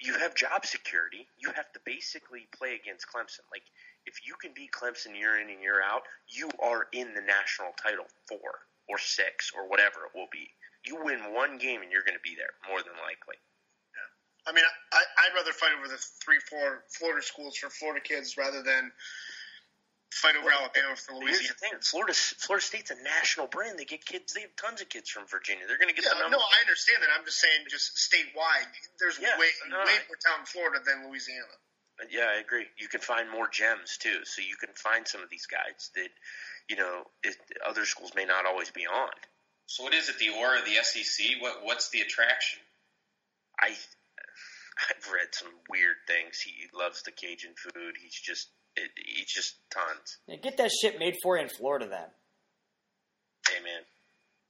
you have job security. You have to basically play against Clemson. Like if you can beat Clemson year in and year out, you are in the national title four or six or whatever it will be. You win one game and you're going to be there more than likely. Yeah. I mean, I, I'd rather fight over the three, four Florida schools for Florida kids rather than fight over Alabama for Here's Louisiana. the thing: Florida, Florida State's a national brand. They get kids. They have tons of kids from Virginia. They're going to get Yeah, the number. no, I understand that. I'm just saying, just statewide, there's Yeah, way, no, way more talent in Florida than Louisiana. Yeah, I agree. You can find more gems too. So you can find some of these guys that you know it, other schools may not always be on. So what is it? The aura of the SEC? What what's the attraction? I I've read some weird things. He loves the Cajun food. He's just it, he's just tons. Yeah, get that shit made for you in Florida then. Hey man,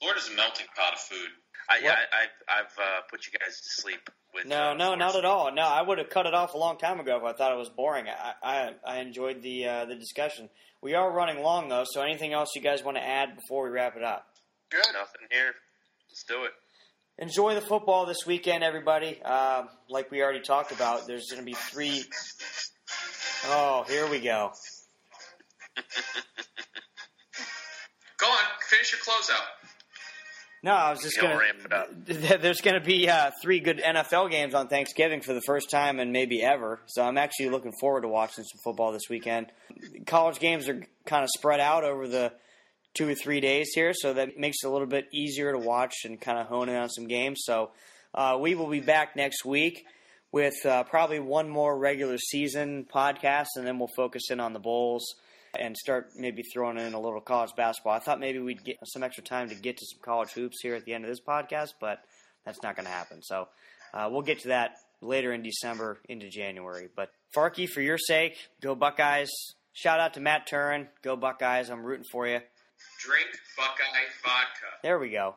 Florida's a melting pot of food. I, yeah, What? I, I, I've uh, put you guys to sleep with No, uh, no, not at all. No, I would have cut it off a long time ago if I thought it was boring. I I, I enjoyed the uh, the discussion. We are running long though, so anything else you guys want to add before we wrap it up? Good. Nothing here. Let's do it. Enjoy the football this weekend, everybody. Um, like we already talked about, there's going to be three. Oh, here we go. Go on, finish your closeout. No, I was just going ramp it up. to. There's going to be uh, three good NFL games on Thanksgiving for the first time and maybe ever. So I'm actually looking forward to watching some football this weekend. College games are kind of spread out over the two or three days here, so that makes it a little bit easier to watch and kind of hone in on some games. So uh, we will be back next week with uh, probably one more regular season podcast, and then we'll focus in on the bowls and start maybe throwing in a little college basketball. I thought maybe we'd get some extra time to get to some college hoops here at the end of this podcast, but that's not going to happen. So uh, we'll get to that later in December into January. But Farkey, for your sake, go Buckeyes. Shout out to Matt Turin. Go Buckeyes. I'm rooting for you. Drink Buckeye vodka. There we go.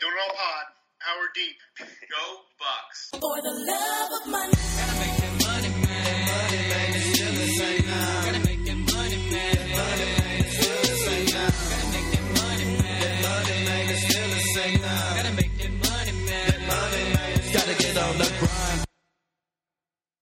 Doing it all pod, hour deep. Go Bucks. For the love of money. Gotta make them